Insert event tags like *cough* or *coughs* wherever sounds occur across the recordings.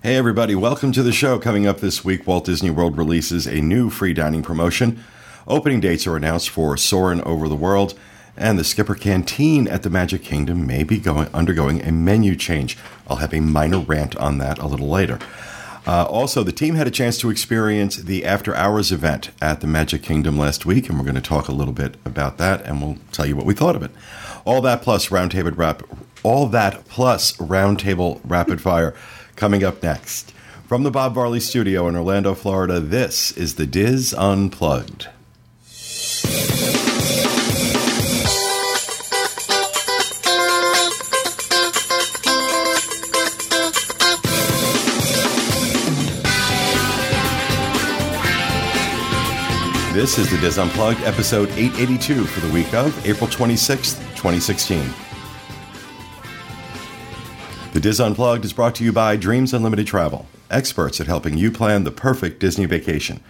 Hey, everybody, welcome to the show. Coming up this week, Walt Disney World releases a new free dining promotion. Opening dates are announced for Soarin' Over the World, and the Skipper Canteen at the Magic Kingdom may be going, undergoing a menu change. I'll have a minor rant on that a little later. Uh, also, the team had a chance to experience the after hours event at the Magic Kingdom last week, and we're going to talk a little bit about that, and we'll tell you what we thought of it. All that plus roundtable rap, all that plus roundtable rapid fire coming up next. From the Bob Varley Studio in Orlando, Florida, this is the Diz Unplugged. This is the Diz Unplugged, episode 882 for the week of April 26th, 2016. The Diz Unplugged is brought to you by Dreams Unlimited Travel, experts at helping you plan the perfect Disney vacation.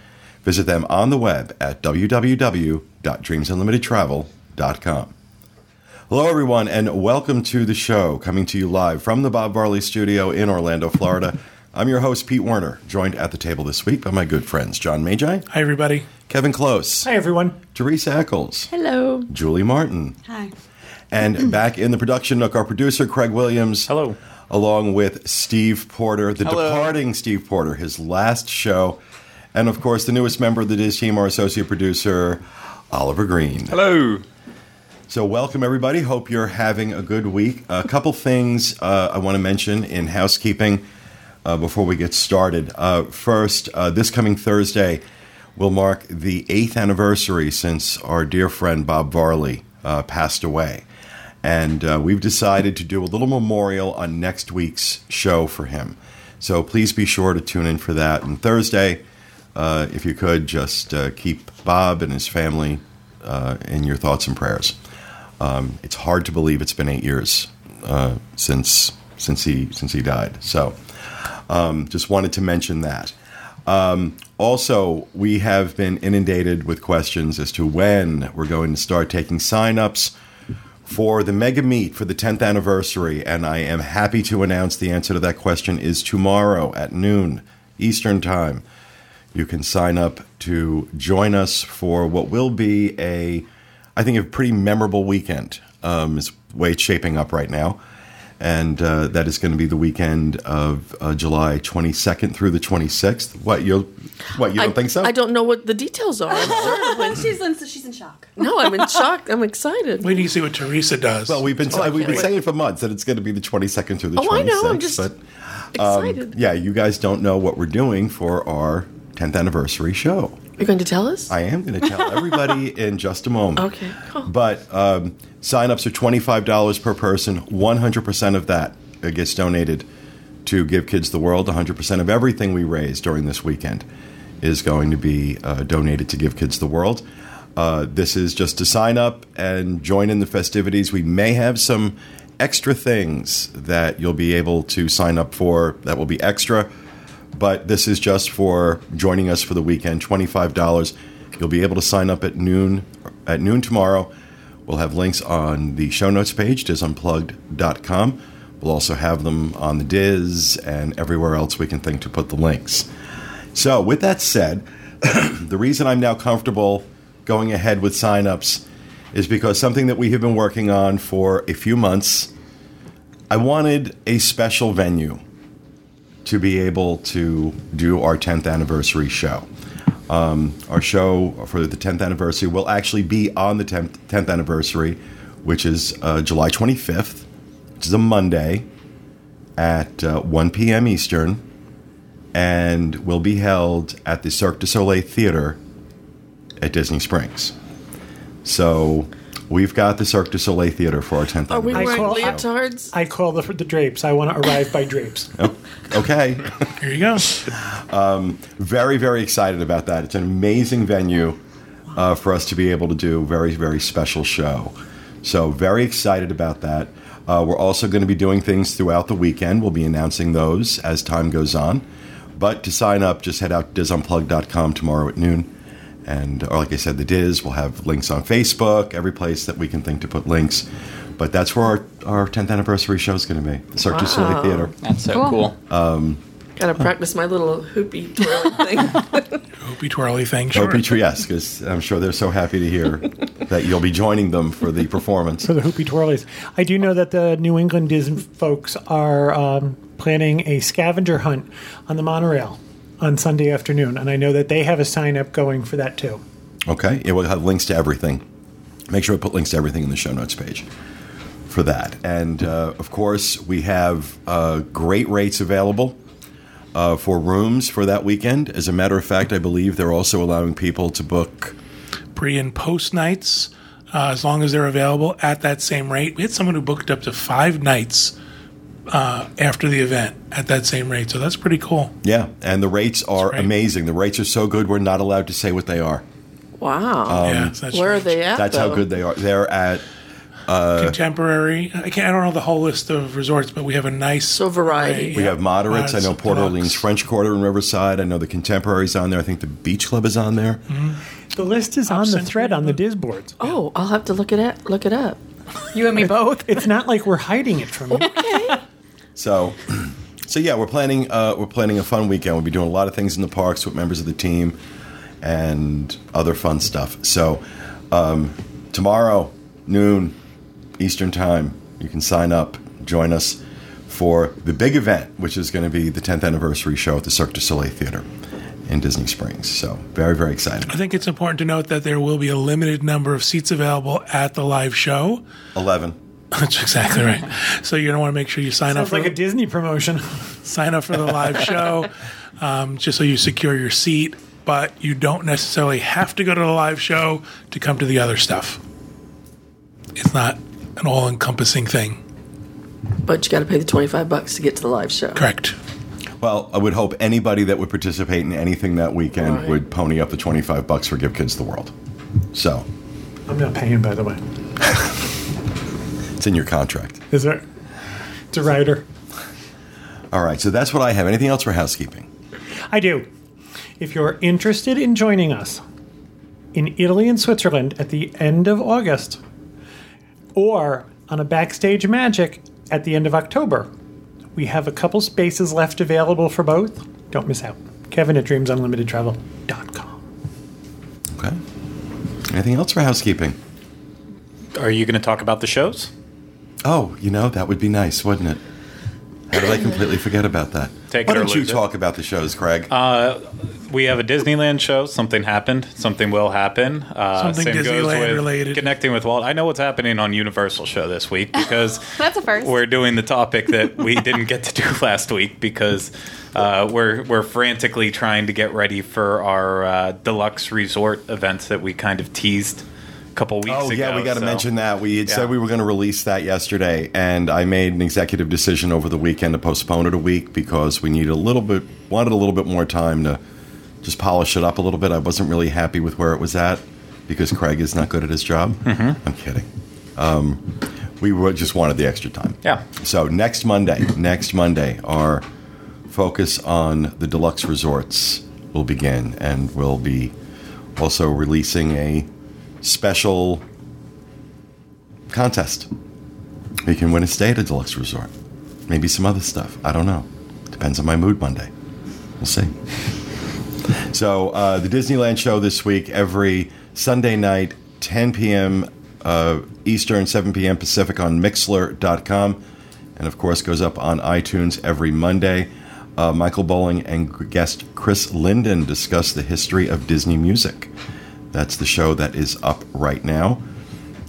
Visit them on the web at www.dreamsunlimitedtravel.com. Hello, everyone, and welcome to the show, coming to you live from the Bob Varley Studio in Orlando, Florida. I'm your host, Pete Werner, joined at the table this week by my good friends John Magi, Hi, everybody. Kevin Close, Hi, everyone. Teresa Eccles, Hello. Julie Martin, Hi. And back in the production nook, our producer, Craig Williams. Hello. Along with Steve Porter, the Hello. departing Steve Porter, his last show. And of course, the newest member of the Diz team, our associate producer, Oliver Green. Hello. So, welcome everybody. Hope you're having a good week. A couple things uh, I want to mention in housekeeping uh, before we get started. Uh, first, uh, this coming Thursday will mark the eighth anniversary since our dear friend Bob Varley uh, passed away. And uh, we've decided to do a little memorial on next week's show for him. So please be sure to tune in for that. And Thursday, uh, if you could, just uh, keep Bob and his family uh, in your thoughts and prayers. Um, it's hard to believe it's been eight years uh, since since he since he died. So, um, just wanted to mention that. Um, also, we have been inundated with questions as to when we're going to start taking signups for the mega meet for the 10th anniversary, and I am happy to announce the answer to that question is tomorrow at noon Eastern Time. You can sign up to join us for what will be a, I think, a pretty memorable weekend. Um, is the way it's shaping up right now, and uh, that is going to be the weekend of uh, July 22nd through the 26th. What you, what you don't I, think so? I don't know what the details are. I'm *laughs* sure when- she's in, she's in shock. no, I'm in shock. I'm excited. Wait till you see what Teresa does. Well, we've been Oh, we've been can't saying for months that it's going to be the 22nd through the 26th. Oh, I know, I'm just but excited. yeah, you guys don't know what we're doing for our 10th anniversary show. You're going to tell us? I am going to tell everybody *laughs* in just a moment. Okay, cool. But um, signups are $25 per person. 100% of that gets donated to Give Kids the World. 100% of everything we raise during this weekend is going to be uh, donated to Give Kids the World. Uh, this is just to sign up and join in the festivities. We may have some extra things that you'll be able to sign up for that will be extra but this is just for joining us for the weekend. Twenty-five dollars. You'll be able to sign up at noon at noon tomorrow. We'll have links on the show notes page, disunplugged.com. We'll also have them on the Diz and everywhere else we can think to put the links. So, with that said, *clears throat* the reason I'm now comfortable going ahead with signups is because something that we have been working on for a few months. I wanted a special venue to be able to do our 10th anniversary show. Um, our show for the 10th anniversary will actually be on the 10th, 10th anniversary, which is uh, July 25th, which is a Monday at uh, 1 p.m. Eastern, and will be held at the Cirque du Soleil Theater at Disney Springs. So we've got the Cirque du Soleil Theater for our 10th Are we I wearing call- leotards? I call the, the drapes. I want to arrive by drapes. *laughs* Okay. Here you go. very very excited about that it's an amazing venue uh, for us to be able to do a very very special show so very excited about that uh, we're also going to be doing things throughout the weekend we'll be announcing those as time goes on but to sign up just head out to disunplug.com tomorrow at noon and or like i said the diz will have links on facebook every place that we can think to put links but that's where our, our 10th anniversary show is going to be the cirque du soleil theater That's so cool. Gotta practice my little hoopy twirly *laughs* thing. Hoopy twirly thing. Sure. Opie Tree, yes, because I'm sure they're so happy to hear that you'll be joining them for the performance. for the Hoopy Twirlies. I do know that the New England Disney folks are um, planning a scavenger hunt on the monorail on Sunday afternoon, and I know that they have a sign up going for that too. Okay, yeah, we'll have links to everything. Make sure we put links to everything in the show notes page for that. And uh, of course, we have uh, great rates available uh, for rooms for that weekend. As a matter of fact, I believe they're also allowing people to book. Pre and post nights, uh, as long as they're available at that same rate. We had someone who booked up to five nights uh, after the event at that same rate, so that's pretty cool. Yeah, and the rates are right. amazing. The rates are so good, we're not allowed to say what they are. Wow. yeah, so that's Where are they at? That's how good they are. They're at Contemporary. I can't. I don't know the whole list of resorts, but we have a nice So variety. array. We Yeah. have moderates. I know Moderates, Port deluxe. Orleans French Quarter in Riverside. I know the Contemporary's on there. I think the Beach Club is on there. Mm-hmm. The list is on the thread on the Club. Diz boards. Oh, I'll have to look it at look it up. You and me both. It's not like we're hiding it from you. *laughs* So, *clears throat* so yeah, we're planning. Uh, we're planning a fun weekend. We'll be doing a lot of things in the parks with members of the team and other fun stuff. So, um, tomorrow noon Eastern time, you can sign up, join us for the big event, which is going to be the 10th anniversary show at the Cirque du Soleil Theater in Disney Springs. So, very very excited. I think it's important to note that there will be a limited number of seats available at the live show. Eleven. *laughs* That's exactly right. So you're gonna want to make sure you sign up Sounds for like a Disney promotion. *laughs* sign up for the live *laughs* show, um, just so you secure your seat. But you don't necessarily have to go to the live show to come to the other stuff. It's not an all-encompassing thing. But you got to pay the twenty five bucks to get to the live show. Correct. Well, I would hope anybody that would participate in anything that weekend Right. would pony up the 25 bucks for Give Kids the World. So, I'm not paying, by the way. It's in your contract. Is there? It's a rider. All right, so that's what I have. Anything else for housekeeping? I do. If you're interested in joining us in Italy and Switzerland at the end of August, or on a Backstage Magic at the end of October, we have a couple spaces left available for both. Don't miss out. Kevin at dreamsunlimitedtravel.com. Okay. Anything else for housekeeping? Are you going to talk about the shows? Oh, you know, that would be nice, wouldn't it? How did I completely forget about that? Take Why it or don't you it. talk about the shows, Craig? Uh, we have a Disneyland show. Something happened. Something will happen. Uh, Something same goes Disneyland with related. Connecting with Walt. I know what's happening on Universal show this week because *laughs* That's a first. we're doing the topic that we didn't get to do *laughs* last week because uh, we're we're frantically trying to get ready for our uh, deluxe resort events that we kind of teased a couple weeks Oh ago. yeah, we got to so- mention that. We had Yeah. said we were going to release that yesterday, and I made an executive decision over the weekend to postpone it a week because we needed a little bit, wanted a little bit more time to just polish it up a little bit. I wasn't really happy with where it was at because Craig is not good at his job. Mm-hmm. I'm kidding. Um, we were, just wanted the extra time. Yeah. So next Monday, next Monday, our focus on the deluxe resorts will begin, and we'll be also releasing a special contest. You can win a stay at a deluxe resort. Maybe some other stuff. I don't know. Depends on my mood Monday. We'll see. So uh, the Disneyland show this week every Sunday night, 10 p.m. Uh, Eastern, 7 p.m. Pacific on Mixlr.com, and of course goes up on iTunes every Monday. Uh, Michael Bowling and guest Chris Linden discuss the history of Disney music. That's the show that is up right now.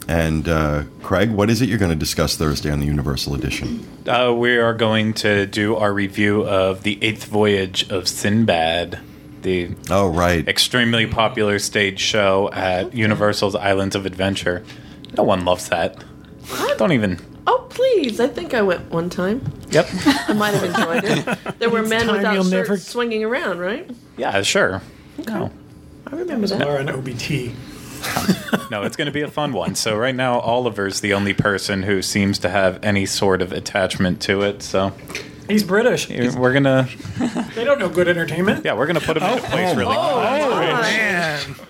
And uh, Craig, what is it you're going to discuss Thursday on the Universal Edition? Uh, we are going to do our review of the Eighth Voyage of Sinbad, the Oh, right. extremely popular stage show at Universal's Islands of Adventure. No one loves that. I Don't even. Oh please! I think I went one time. Yep. I might have enjoyed it. There were *laughs* men without shirts never- swinging around, right? Yeah, sure. No, I remember that. Laura and OBT. no, it's going to be a fun one. So right now, Oliver's the only person who seems to have any sort of attachment to it. So He's British. we're gonna, They don't know good entertainment. yeah, we're gonna put him into oh, place really. Oh, oh Man, I'm sorry.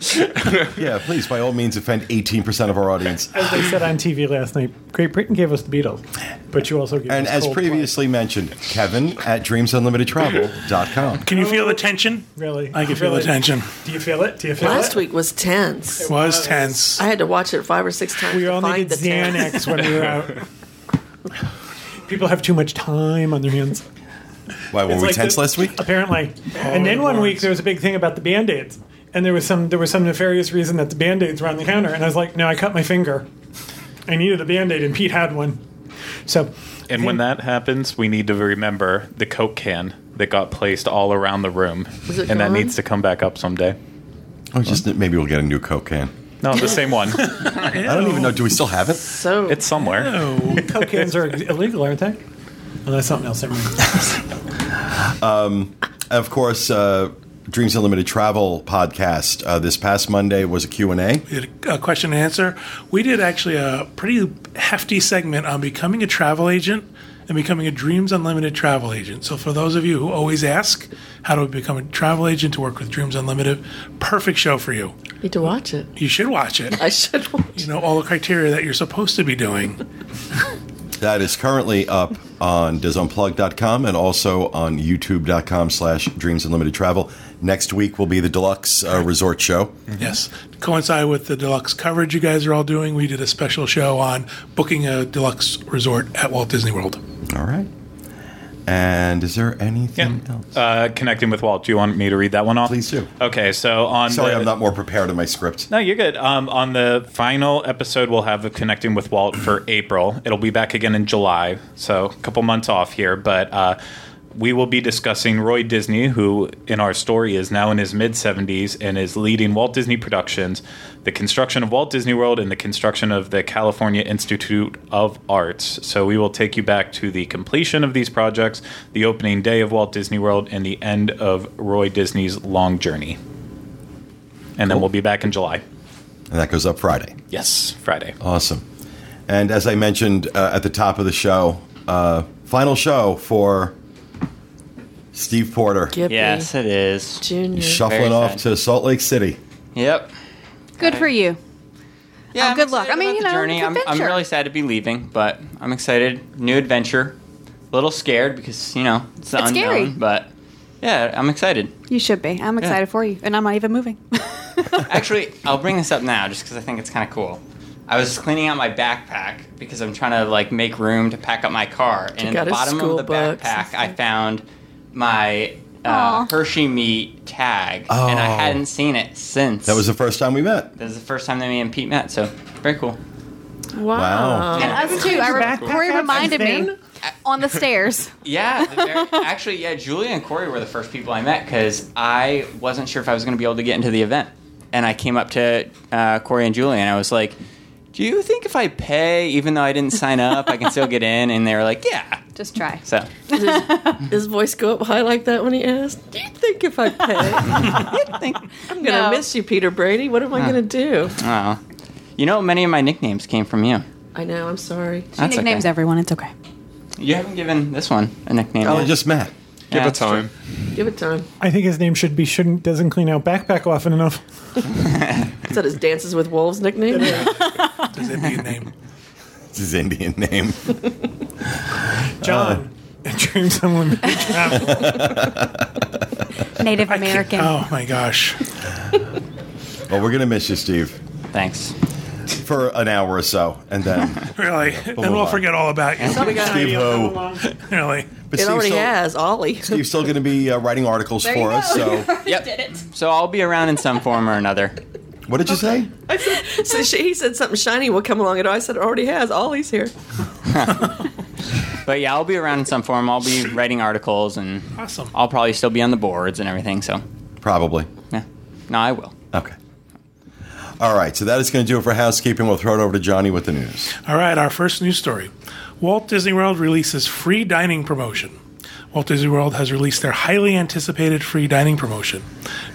*laughs* Yeah, please, by all means, offend 18% of our audience. As they said on TV last night, Great Britain gave us the Beatles, but you also gave us. And us as Coldplay. previously mentioned, Kevin at dreamsunlimitedtravel.com. Can you feel the tension? Really? I can feel the tension. Do you feel it? Do you feel Last it? week was tense. It was tense. I had to watch it five or six times We to all find needed the tense. Xanax when we were out. People have too much time on their hands. Why, were It's we like tense the- last week? Apparently. and then one week there was a big thing about the band-aids. And there was some there was some nefarious reason that the band-aids were on the counter. And I was like, no, I cut my finger. I needed a band-aid and Pete had one. So And when that happens, we need to remember the Coke can that got placed all around the room. Is it and that needs to come back up someday. Oh, just maybe we'll get a new Coke can. No, the same one. *laughs* I don't even know. Do we still have it? So It's somewhere. Oh, Coke cans are illegal, aren't they? Oh, that's something else. Never mind. *laughs* Of course, uh, Dreams Unlimited Travel podcast. Uh, this past Monday was a Q&A. we did a question and answer. We did actually a pretty hefty segment on becoming a travel agent and becoming a Dreams Unlimited travel agent. So for those of you who always ask, how do we become a travel agent to work with Dreams Unlimited? Perfect show for you. need to watch it. You should watch it. *laughs* I should watch. You know all the criteria that you're supposed to be doing. *laughs* That is currently up on disunplug.com and also on youtube.com slash dreams unlimited travel. Next week will be the deluxe uh, resort show. Yes. To coincide with the deluxe coverage you guys are all doing, we did a special show on booking a deluxe resort at Walt Disney World. All right. And is there anything else? Uh, connecting with Walt. Do you want me to read that one off? Please do. Okay, so on Sorry, the, I'm not more prepared in my script. No, you're good. Um, on the final episode, we'll have a connecting with Walt for *clears throat* April. It'll be back again in July, so a couple months off here. But uh, we will be discussing Roy Disney, who in our story is now in his mid 70s and is leading Walt Disney Productions, the construction of Walt Disney World, and the construction of the California Institute of Arts. So we will take you back to the completion of these projects, the opening day of Walt Disney World, and the end of Roy Disney's long journey. And then we'll be back in July. And that goes up Friday. Yes, Friday. Awesome. And as I mentioned uh, at the top of the show, uh, final show for Steve Porter. Gippy Yes, it is. Junior. Shuffling Very off sad. to Salt Lake City. Yep. Good for you. Yeah. Oh, I'm good luck. excited I mean, about you the know, journey. it's I'm, I'm adventure. really sad to be leaving, but I'm excited. New adventure. A little scared because you know it's the It's unknown, scary. but yeah, I'm excited. You should be. I'm excited for you, and I'm not even moving. *laughs* Actually, I'll bring this up now just because I think it's kind of cool. I was cleaning out my backpack because I'm trying to like make room to pack up my car, and in got the his bottom of the books and backpack, I stuff. found my uh, Hershey meet tag, and I Oh. hadn't seen it since. That was the first time we met. That was the first time that me and Pete met, so very cool. Wow. Wow. and us too. I re- Corey reminded me on the stairs. *laughs* Yeah, the very, actually, yeah. Julia and Corey were the first people I met because I wasn't sure if I was going to be able to get into the event, and I came up to uh, Corey and Julia and I was like, "Do you think if I pay, even though I didn't sign up, I can still get in?" And they were like, "Yeah." Just try. So His voice go up high like that when he asked, Do you think if I pay? *laughs* I'm going to No. miss you, Peter Brady. What am I going to do? Oh. oh. You know, many of my nicknames came from you. I know. I'm sorry. She That's nicknames okay. everyone. It's okay. You haven't given this one a nickname. Oh, yet. just met. Yeah, Give it that's true. time. Give it time. I think his name should be shouldn't doesn't clean out backpack often enough. *laughs* Is that his Dances with Wolves nickname? *laughs* Does it be a name? It's his Indian name. *laughs* John. *laughs* Dreams Unlimited Travel. *laughs* Native American. Oh my gosh. Well, we're going to miss you, Steve, Thanks. for an hour or so. And then, Really? then move we'll on. forget all about you. We got- Steve who? Really? But it Steve's already still, has, Ollie. Steve's still going to be uh, writing articles There you for us. So, Yep. So I'll be around in some form or another. What did you say? I said, so she, he said something shiny will come along, and I said it already has. Ollie's here. *laughs* But yeah, I'll be around in some form. I'll be writing articles and Awesome. I'll probably still be on the boards and everything. So Probably. yeah, no, I will. Okay. All right. So that is going to do it for housekeeping. We'll throw it over to Johnny with the news. All right, our first news story. Walt Disney World releases free dining promotion. Walt Disney World has released their highly anticipated free dining promotion.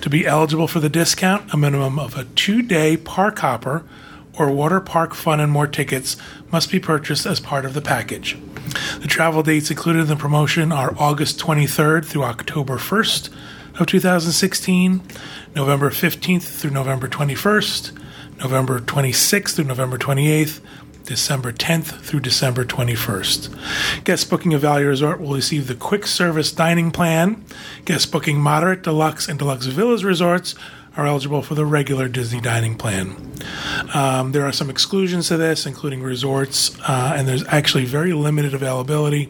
To be eligible for the discount, a minimum of a two day park hopper or water park fun and more tickets must be purchased as part of the package. The travel dates included in the promotion are August 23rd through October 1st, of 2016, November 15th through November 21st, November 26th through November 28th, December 10th through December 21st. Guest booking of Value Resort will receive the quick service dining plan. Guest booking moderate, deluxe, and deluxe villas resorts are eligible for the regular Disney dining plan. Um, there are some exclusions to this, including resorts, uh, and there's actually very limited availability.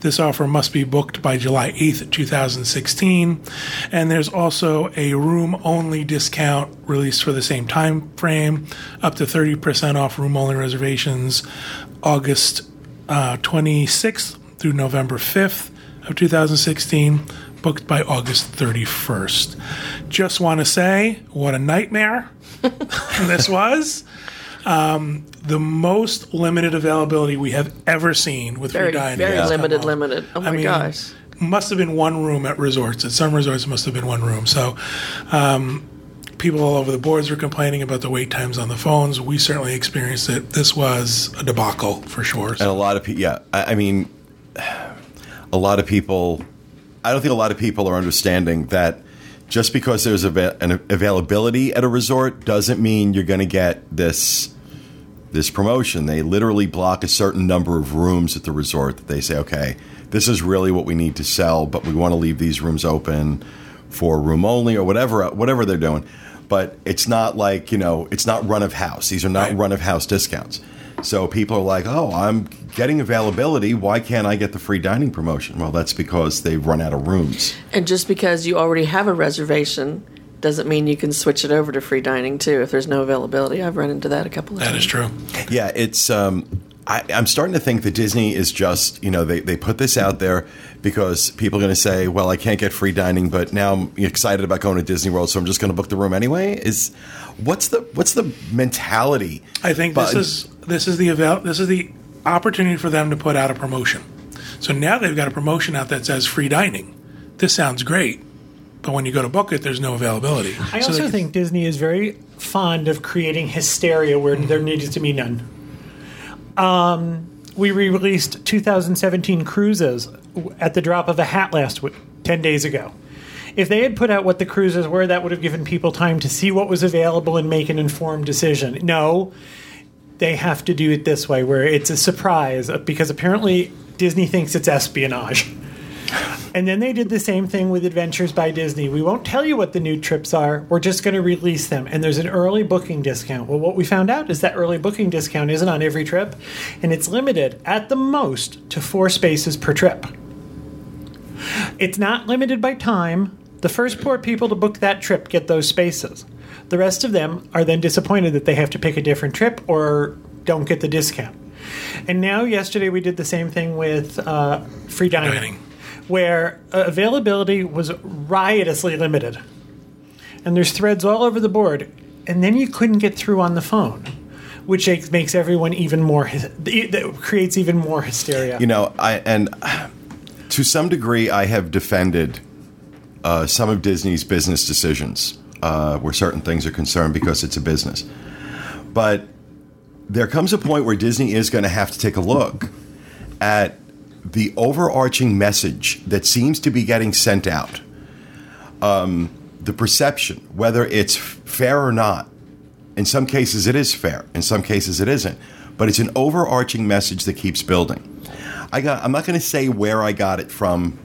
This offer must be booked by July 8th, 2016, and there's also a room only discount released for the same time frame, up to 30% off room only reservations August uh, 26th through November 5th of 2016, booked by August 31st. Just want to say, what a nightmare *laughs* this was. Um, the most limited availability we have ever seen with Very, free dining. very has come limited, limited. Oh my I mean, gosh. Must have been one room at resorts. At some resorts, must have been one room. So, um, people all over the boards were complaining about the wait times on the phones. We certainly experienced it. This was a debacle for sure. And a lot of people, yeah, I, I mean, a lot of people, I don't think a lot of people are understanding that just because there's ava- an availability at a resort doesn't mean you're going to get this this promotion. They literally block a certain number of rooms at the resort that they say, okay, this is really what we need to sell, but we want to leave these rooms open for room only or whatever whatever they're doing. But it's not like, you know, it's not run of house. These are not Right. run of house discounts. So people are like, "Oh, I'm getting availability. Why can't I get the free dining promotion?" Well, that's because they've run out of rooms. And just because you already have a reservation doesn't mean you can switch it over to free dining too if there's no availability. I've run into that a couple of that times. is true. Yeah, it's. Um, I, I'm starting to think that Disney is just, you know, they, they put this out there because people are going to say, well, I can't get free dining, but now I'm excited about going to Disney World, so I'm just going to book the room anyway. Is what's the what's the mentality? I think But- this is this is the avail- this is the opportunity for them to put out a promotion. So now they've got a promotion out that says free dining. This sounds great, but when you go to book it, there's no availability. I So also they- think Disney is very fond of creating hysteria where there needs to be none. Um, we re-released 2017 cruises at the drop of a hat last week, 10 days ago. If they had put out what the cruises were, that would have given people time to see what was available and make an informed decision. No, they have to do it this way, where it's a surprise uh, because apparently Disney thinks it's espionage. And then they did the same thing with Adventures by Disney. We won't tell you what the new trips are. We're just going to release them. And there's an early booking discount. Well, what we found out is that early booking discount isn't on every trip, and it's limited at the most to four spaces per trip. It's not limited by time. The first four people to book that trip get those spaces. The rest of them are then disappointed that they have to pick a different trip or don't get the discount. And now, yesterday, we did the same thing with uh, free dining, Dining. Where uh, availability was riotously limited. And there's threads all over the board. And then you couldn't get through on the phone, which makes- everyone even more, that creates even more hysteria. You know, I and to some degree, I have defended uh, some of Disney's business decisions uh, where certain things are concerned because it's a business. But there comes a point where Disney is going to have to take a look at the overarching message that seems to be getting sent out. Um, the perception, whether it's fair or not. In some cases, it is fair. In some cases, it isn't. But it's an overarching message that keeps building. I got. I'm not going to say where I got it from,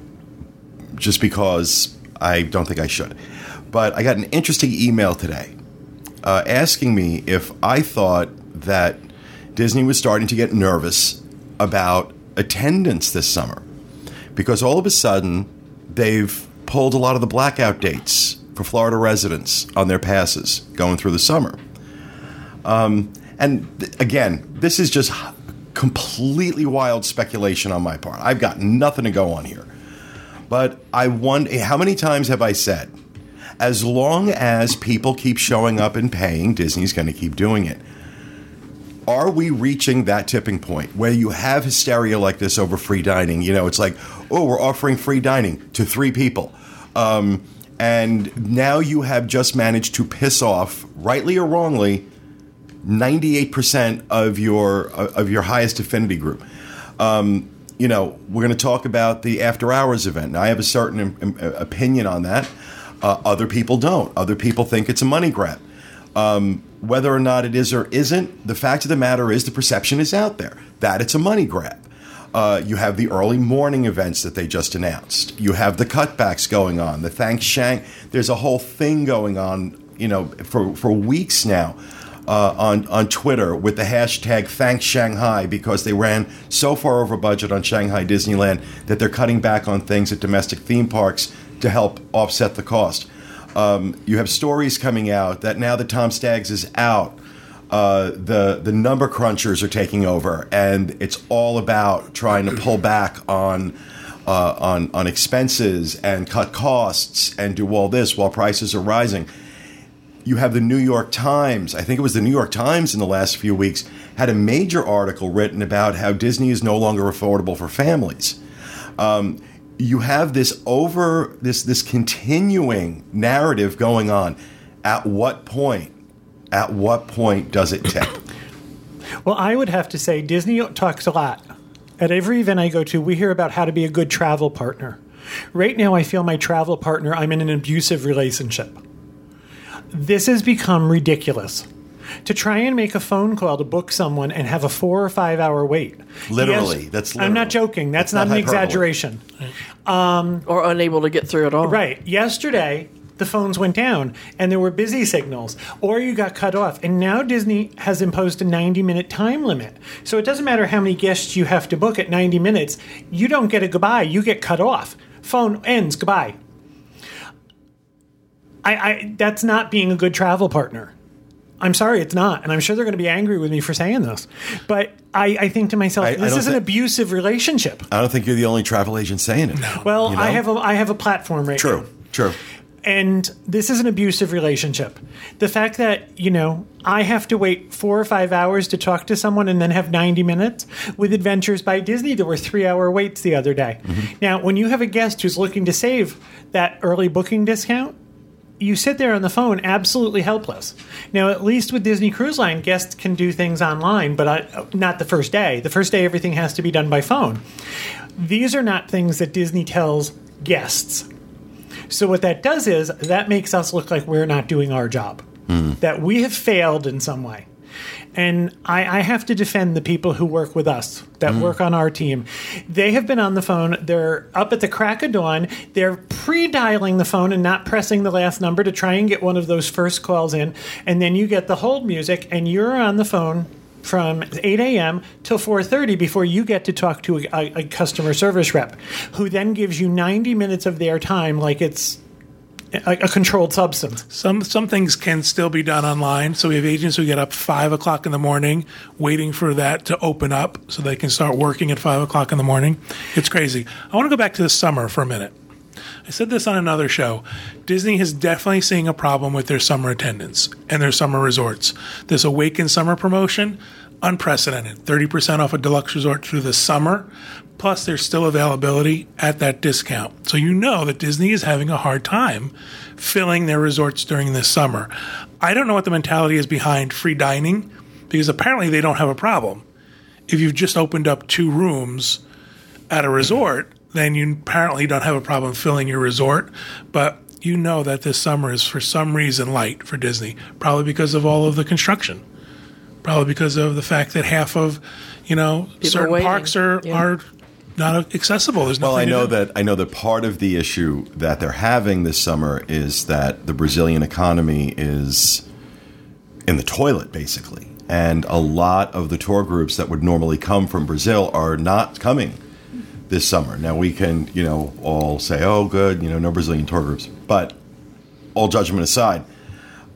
just because I don't think I should. But I got an interesting email today uh, asking me if I thought that Disney was starting to get nervous about attendance this summer, because all of a sudden they've pulled a lot of the blackout dates for Florida residents on their passes going through the summer. Um, and th- again, this is just completely wild speculation on my part. I've got nothing to go on here. But I wonder how many times have I said, as long as people keep showing up and paying, Disney's going to keep doing it. Are we reaching that tipping point where you have hysteria like this over free dining? You know, it's like, oh, we're offering free dining to three people. Um, and now you have just managed to piss off, rightly or wrongly, 98% of your of your highest affinity group. Um, you know, we're going to talk about the after hours event. Now, I have a certain um, opinion on that. Uh, other people don't. Other people think it's a money grab. Um, whether or not it is or isn't, the fact of the matter is the perception is out there that it's a money grab. Uh, you have the early morning events that they just announced. You have the cutbacks going on. The thanks shank. There's a whole thing going on. You know, for for weeks now. Uh, on on Twitter with the hashtag Thanks Shanghai because they ran so far over budget on Shanghai Disneyland that they're cutting back on things at domestic theme parks to help offset the cost. Um, you have stories coming out that now that Tom Staggs is out, uh, the the number crunchers are taking over, and it's all about trying to pull back on. Uh, on on expenses and cut costs and do all this while prices are rising. You have the New York Times. I think it was the New York Times in the last few weeks had a major article written about how Disney is no longer affordable for families. Um, you have this over this this continuing narrative going on. At what point? At what point does it tip? *coughs* Well, I would have to say Disney talks a lot. At every event I go to, we hear about how to be a good travel partner. Right now, I feel my travel partner, I'm in an abusive relationship. This has become ridiculous. To try and make a phone call to book someone and have a four or five hour wait. Literally, Yes, that's I'm not joking. That's, That's not, not an hyperbole. exaggeration. Um, or unable to get through at all. Right. Yesterday, the phones went down and there were busy signals, or you got cut off. And now Disney has imposed a 90 minute time limit. So it doesn't matter how many guests you have to book at 90 minutes, you don't get a goodbye, you get cut off. Phone ends, goodbye. I, I that's not being a good travel partner. I'm sorry, it's not, and I'm sure they're going to be angry with me for saying this. But I, I think to myself, I- I this don't is an thi- abusive relationship. I don't think you're the only travel agent saying it. Well, You know? I have a I have a platform right now. True, true. And this is an abusive relationship. The fact that, you know, I have to wait four or five hours to talk to someone and then have 90 minutes. With Adventures by Disney, there were three hour waits the other day. Mm-hmm. Now, when you have a guest who's looking to save that early booking discount, you sit there on the phone absolutely helpless. Now, at least with Disney Cruise Line, guests can do things online, but I, not the first day. The first day, everything has to be done by phone. These are not things that Disney tells guests. So what that does is that makes us look like we're not doing our job, hmm. that we have failed in some way. And I, I have to defend the people who work with us, that mm-hmm. work on our team. They have been on the phone. They're up at the crack of dawn. They're pre dialing the phone and not pressing the last number to try and get one of those first calls in. And then you get the hold music, and you're on the phone from 8 a.m. till 4:30 before you get to talk to a, a customer service rep, who then gives you 90 minutes of their time like it's a, controlled substance. Some some things can still be done online. So we have agents who get up five o'clock in the morning, waiting for that to open up so they can start working at five o'clock in the morning. It's crazy. I want to go back to the summer for a minute. I said this on another show. Disney is definitely seeing a problem with their summer attendance and their summer resorts. This Awaken Summer promotion, unprecedented. 30% off a deluxe resort through the summer, plus there's still availability at that discount. So you know that Disney is having a hard time filling their resorts during this summer. I don't know what the mentality is behind free dining because apparently they don't have a problem. If you've just opened up two rooms at a resort, then you apparently don't have a problem filling your resort. But you know that this summer is for some reason light for Disney, probably because of all of the construction, probably because of the fact that half of, you know, are certain waiting. parks are Yeah. are not accessible. There's Well, I know that I know that part of the issue that they're having this summer is that the Brazilian economy is in the toilet, basically, and a lot of the tour groups that would normally come from Brazil are not coming this summer. Now we can, you know, all say, "Oh, good," you know, no Brazilian tour groups, but all judgment aside,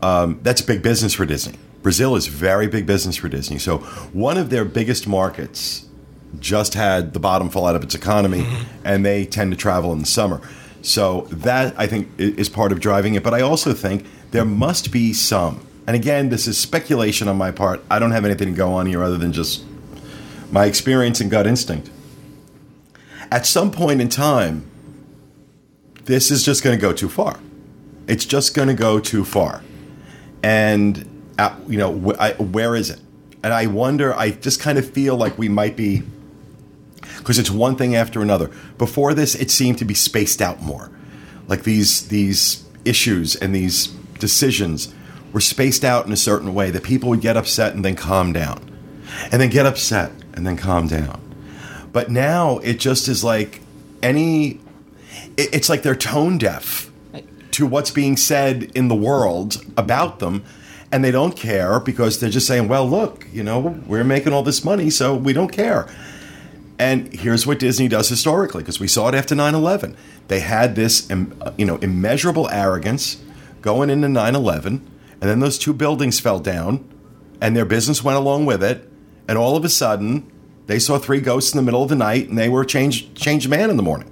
um, that's a big business for Disney. Brazil is very big business for Disney. So one of their biggest markets just had the bottom fall out of its economy, mm-hmm. and they tend to travel in the summer. So that I think is part of driving it. But I also think there must be some. And again, this is speculation on my part. I don't have anything to go on here other than just my experience and gut instinct. At some point in time, this is just going to go too far. It's just going to go too far. And, uh, you know, wh- I, where is it? And I wonder, I just kind of feel like we might be, because it's one thing after another. Before this, it seemed to be spaced out more. Like these, these issues and these decisions were spaced out in a certain way that people would get upset and then calm down, and then get upset and then calm down. But now it just is like any. it- It's like they're tone deaf to what's being said in the world about them, and they don't care because they're just saying, "Well, look, you know, we're making all this money, so we don't care." And here's what Disney does historically, because we saw it after 9 11. They had this, uh, you know, immeasurable arrogance going into 9 11, and then those two buildings fell down, and their business went along with it, and all of a sudden, they saw three ghosts in the middle of the night, and they were a changed, changed man in the morning.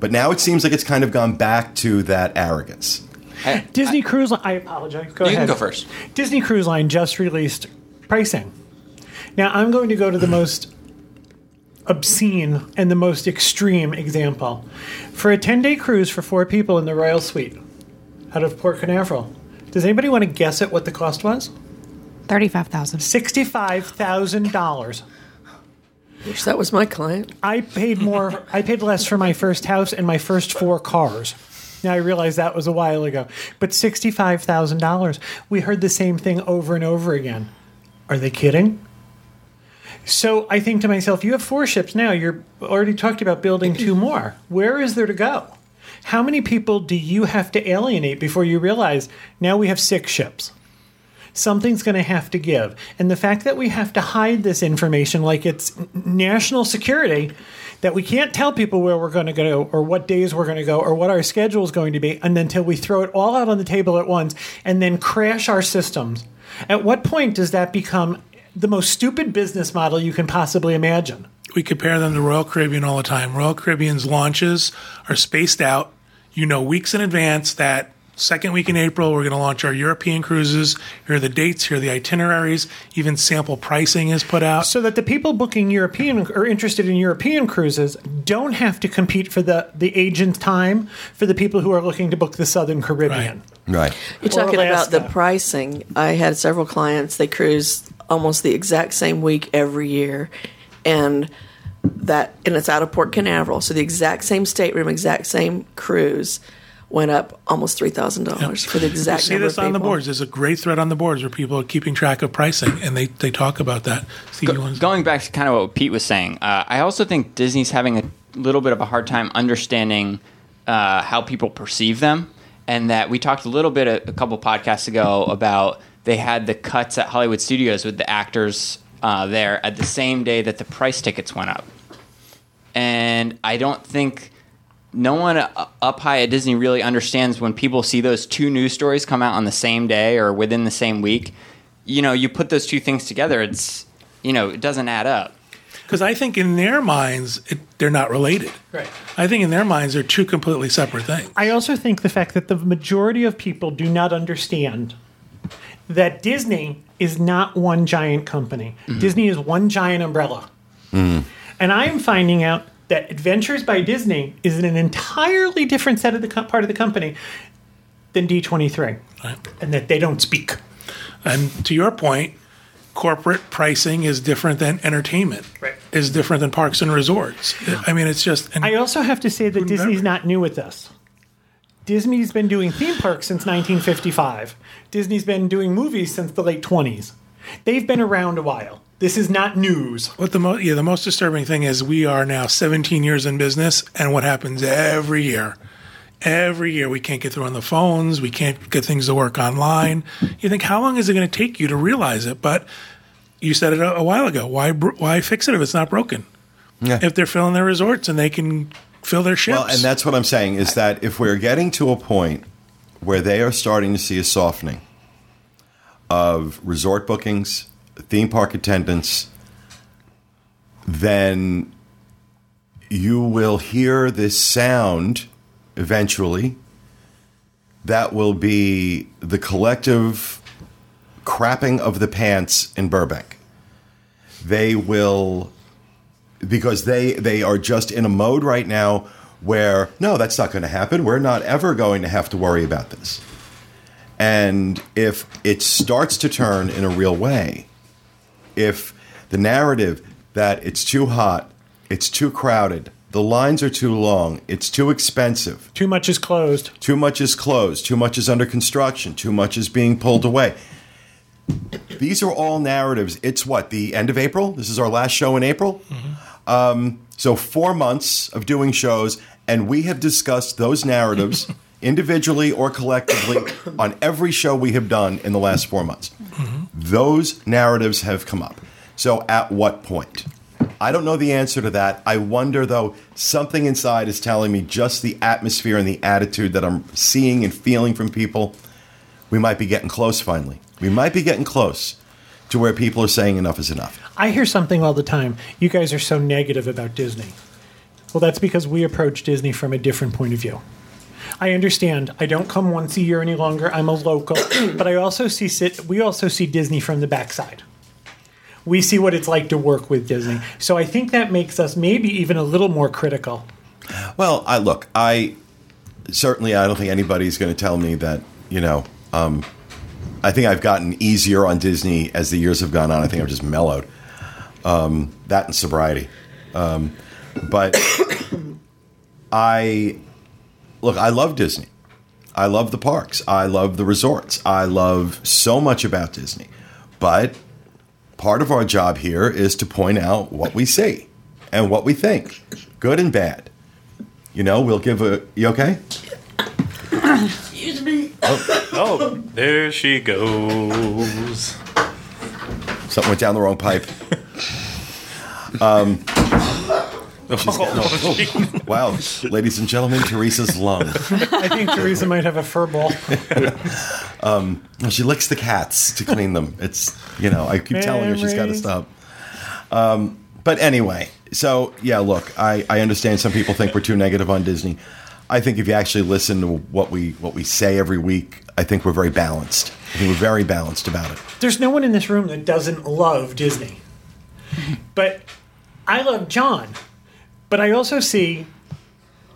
But now it seems like it's kind of gone back to that arrogance. I- Disney Cruise Line. I apologize. Go You ahead. can go first. Disney Cruise Line just released pricing. Now I'm going to go to the most obscene and the most extreme example. For a 10 day cruise for four people in the Royal Suite out of Port Canaveral, does anybody want to guess at what the cost was? Thirty-five thousand. $65,000. Wish that was my client. I paid more. I paid less for my first house and my first four cars. Now I realize that was a while ago, but sixty-five thousand dollars. We heard the same thing over and over again. Are they kidding? So I think to myself, you have four ships now. You're already talked about building two *clears throat* more. Where is there to go? How many people do you have to alienate before you realize now we have six ships? something's going to have to give. And the fact that we have to hide this information like it's national security, that we can't tell people where we're going to go or what days we're going to go or what our schedule is going to be, and until we throw it all out on the table at once and then crash our systems. At what point does that become the most stupid business model you can possibly imagine? we compare them to Royal Caribbean all the time. Royal Caribbean's launches are spaced out. You know weeks in advance that second week in April we're going to launch our European cruises. Here are the dates. Here are the itineraries. Even sample pricing is put out. so that the people booking European or interested in European cruises don't have to compete for the, the agent time for the people who are looking to book the Southern Caribbean. Right. You're Or talking about the pricing. I had several clients, they cruise almost the exact same week every year. And that and it's out of Port Canaveral. So the exact same stateroom, exact same cruise went up almost three thousand dollars for the You exact see number this of on the boards. There's a great thread on the boards where people are keeping track of pricing, and they, they talk about that. Steve, you want to- Going back to kind of what Pete was saying, uh, I also think Disney's having a little bit of a hard time understanding uh, how people perceive them, and that we talked a little bit a, a couple podcasts ago about they had the cuts at Hollywood Studios with the actors uh, there at the same day that the price tickets went up, and I don't think no one uh, up high at Disney really understands when people see those two news stories come out on the same day or within the same week. You know, you put those two things together, it's you know, it doesn't add up. Because I think in their minds, it, they're not related. Right. I think in their minds, they're two completely separate things. I also think the fact that the majority of people do not understand that Disney is not one giant company. Disney is one giant umbrella. And I am finding out that Adventures by Disney is in an entirely different set of the co- part of the company than D23, Right. and that they don't speak. And to your point, corporate pricing is different than entertainment. Right. Is different than parks and resorts. I mean, it's just. And I also have to say that Disney's never- not new with this. Disney's been doing theme parks since 1955. Disney's been doing movies since the late 20s. They've been around a while. This is not news. What the most yeah the most disturbing thing is we are now 17 years in business, and what happens every year, every year we can't get through on the phones, we can't get things to work online. You think how long is it going to take you to realize it? But you said it a, a while ago. Why br- why fix it if it's not broken? Yeah. If they're filling their resorts and they can fill their ships, Well, and that's what I'm saying is that if we're getting to a point where they are starting to see a softening of resort bookings, theme park attendance, then you will hear this sound eventually that will be the collective crapping of the pants in Burbank. They will because they they are just in a mode right now where no that's not going to happen we're not ever going to have to worry about this and if it starts to turn in a real way if the narrative that it's too hot it's too crowded The lines are too long. It's too expensive. Too much is closed. Too much is closed. Too much is under construction. Too much is being pulled away. These are all narratives. It's what, the end of April? This is our last show in April? Um, so, four months of doing shows, and we have discussed those narratives *laughs* individually or collectively on every show we have done in the last four months. Those narratives have come up. So, at what point? I don't know the answer to that. I wonder, though, something inside is telling me just the atmosphere and the attitude that I'm seeing and feeling from people. We might be getting close finally. We might be getting close to where people are saying enough is enough. I hear something all the time. You guys are so negative about Disney. Well, that's because we approach Disney from a different point of view. I understand. I don't come once a year any longer. I'm a local, *clears throat* but I also see sit, we also see Disney from the backside. We see what it's like to work with Disney. So I think that makes us maybe even a little more critical. Well, I look, I certainly I don't think anybody's going to tell me that, you know, um, I think I've gotten easier on Disney as the years have gone on. I think I've just mellowed. Um, that and sobriety. Um, but *coughs* I look, I love Disney. I love the parks. I love the resorts. I love so much about Disney. But part of our job here is to point out what we see and what we think, good and bad. You know, we'll give a. You okay? Excuse me. Oh, oh there she goes. Something went down the wrong pipe. Um, Oh, Wow, ladies and gentlemen, Teresa's lung. I think Teresa might have a fur ball. Well, *laughs* she licks the cats to clean them. It's you know, I keep telling her she's got to stop. Um, but anyway, so yeah, look, I, I understand some people think we're too negative on Disney. I think if you actually listen to what we what we say every week, I think we're very balanced. I think we're very balanced about it. There's no one in this room that doesn't love Disney. But I love John. But I also see,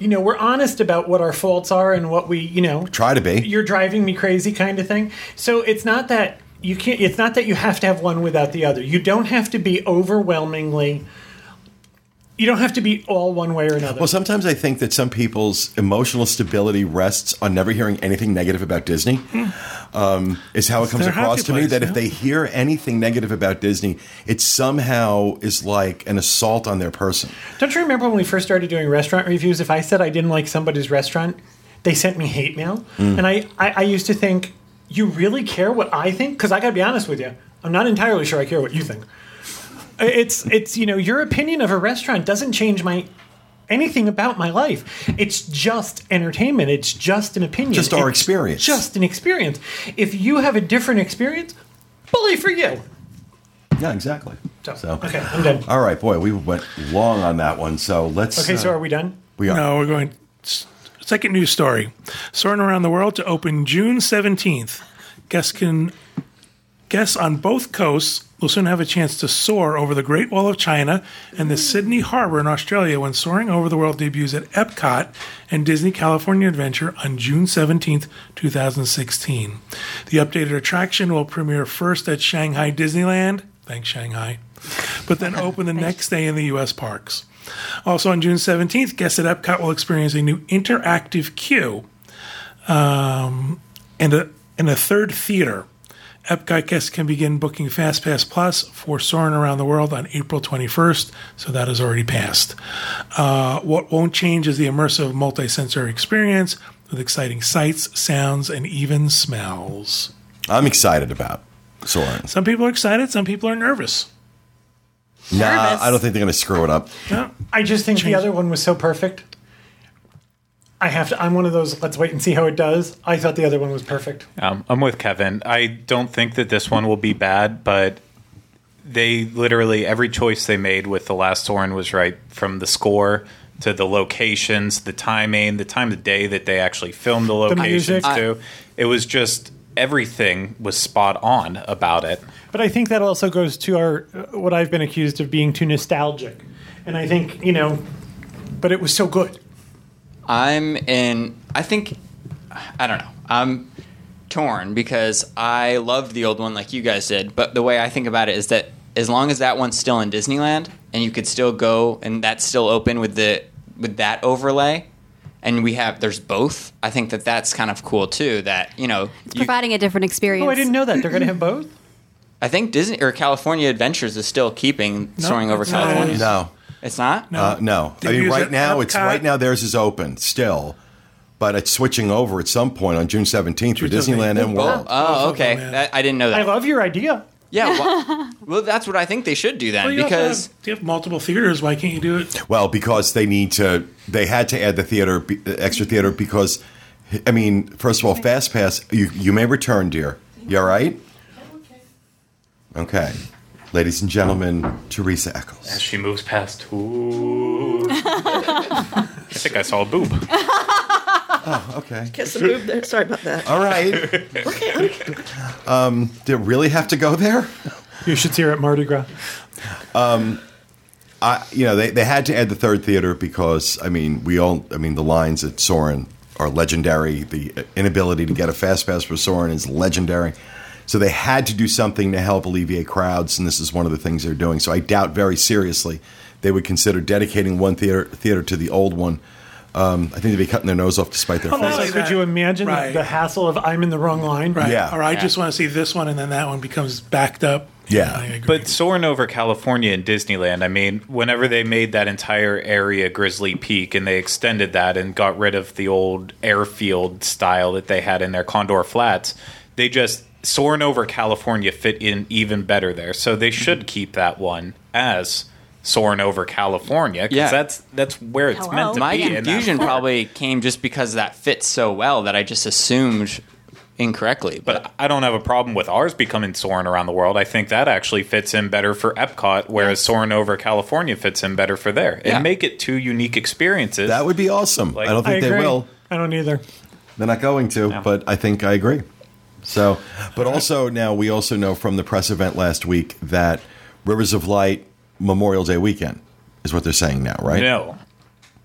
you know, we're honest about what our faults are and what we, you know, Try to be. you're driving me crazy kind of thing. So it's not that you can't it's not that you have to have one without the other. You don't have to be overwhelmingly you don't have to be all one way or another. Well, sometimes I think that some people's emotional stability rests on never hearing anything negative about Disney. Um, is how it comes across to me place, that if they hear anything negative about Disney, it somehow is like an assault on their person. Don't you remember when we first started doing restaurant reviews? If I said I didn't like somebody's restaurant, they sent me hate mail. Mm. And I, I, I used to think, you really care what I think? Because I got to be honest with you, I'm not entirely sure I care what you think. It's, it's, you know, your opinion of a restaurant doesn't change my anything about my life. It's just entertainment. It's just an opinion. Just our It's experience. Just an experience. If you have a different experience, bully for you. Yeah, exactly. So, So, okay, I'm done. all right, boy, we went long on that one. So let's. Okay, so uh, are we done? we are. No, we're going. Second news story. Soaring around the world to open June 17th. Guests can guests on both coasts will soon have a chance to soar over the Great Wall of China and the Sydney Harbor in Australia when Soaring Over the World debuts at Epcot and Disney California Adventure on June 17th, 2016. The updated attraction will premiere first at Shanghai Disneyland. Thanks, Shanghai. But then open the *laughs* next day in the U.S. parks. Also on June 17th, guests at Epcot will experience a new interactive queue um, and, a, and a third theater. Epcot guests can begin booking FastPass Plus for Soaring Around the World on April 21st, so that has already passed. Uh, what won't change is the immersive multi-sensory experience with exciting sights, sounds, and even smells. I'm excited about soaring. Some people are excited, some people are nervous. Nah, Nervous. I don't think they're going to screw it up. Yeah. I just think Change- the other one was so perfect. I have to. I'm one of those. Let's wait and see how it does. I thought the other one was perfect. Um, I'm with Kevin. I don't think that this one will be bad, but they literally every choice they made with the last Soarin' was right from the score to the locations, the timing, the time of day that they actually filmed the locations music. to. It was just everything was spot on about it. But I think that also goes to our uh, what I've been accused of being too nostalgic, and I think you know. But it was so good. I'm in. I think. I don't know. I'm torn because I loved the old one like you guys did, but the way I think about it is that as long as that one's still in Disneyland and you could still go and that's still open with the with that overlay, and we have there's both. I think that that's kind of cool too. That you know, you, Providing a different experience. Oh, I didn't know that. They're going to have both? I think Disney or California Adventures is still keeping soaring over. California. No, It's not. uh, no. I mean, right it now it's right now theirs is open still, but it's switching over at some point on June seventeenth for Disneyland and World. Oh, Both okay. them. That, I didn't know that. I love your idea. yeah. Well, *laughs* well, that's what I think they should do then Well, you because have, you have multiple theaters. Why can't you do it? Well, because they need to, they had to add the theater, the extra theater, because, I mean, first of all, Fast Pass, you, you may return, dear. You all right? Okay. Ladies and gentlemen, Teresa Eccles. As Eccles. she moves past. Ooh. I think I saw a boob. *laughs* Okay. Kiss the boob there. Sorry about that. All right. *laughs* Okay. Um, did it really have to go there? You should see her at Mardi Gras. I, you know, they, they had to add the third theater because, I mean, we all, I mean, the lines at Soarin' are legendary. The inability to get a fast pass for Soarin' is legendary. So they had to do something to help alleviate crowds, and this is one of the things they're doing. So I doubt very seriously they would consider dedicating one theater theater to the old one. Um, I think they'd be cutting their nose off to spite their face. Also, like could you imagine the- Right. the hassle of I'm in the wrong line? Right. Yeah. Or I just want to see this one, and then that one becomes backed up. Yeah. I. But soaring over California and Disneyland, I mean, whenever they made that entire area Grizzly Peak and they extended that and got rid of the old airfield style that they had in their Condor Flats, they just soaring over California fit in even better there. So they mm-hmm. should keep that one as soaring over California because Yeah. that's that's where it's Hello? meant to my be. My confusion park. probably came just because that fits so well that I just assumed incorrectly. But, But I don't have a problem with ours becoming soaring around the world. I think that actually fits in better for Epcot, whereas soaring over California fits in better for there. Yeah. And make it two unique experiences. That would be awesome. Like- I don't I think they will. I don't either. They're not going to, No. but I think I agree. So, but also now we also know from the press event last week that Rivers of Light Memorial Day weekend is what they're saying now, right? No.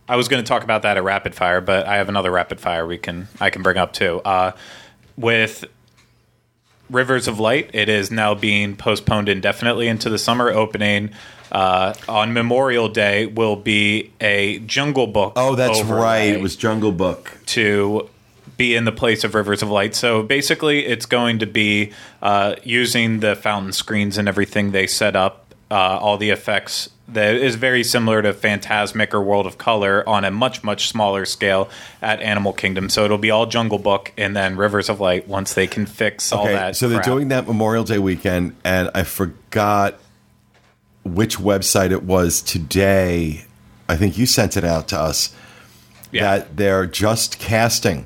I was going to talk about that at rapid fire, but I have another rapid fire we can I can bring up too. Uh, with Rivers of Light, it is now being postponed indefinitely into the summer opening. Uh, on Memorial Day will be a Jungle Book. Oh, that's overlay right. It was Jungle Book. to be in the place of Rivers of Light. So basically, it's going to be uh, using the fountain screens and everything they set up, uh, all the effects that is very similar to Fantasmic or World of Color on a much, much smaller scale at Animal Kingdom. So it'll be all Jungle Book and then Rivers of Light once they can fix all Okay, that. so they're crap. doing that Memorial Day weekend, and I forgot which website it was today. I think you sent it out to us Yeah. that they're just casting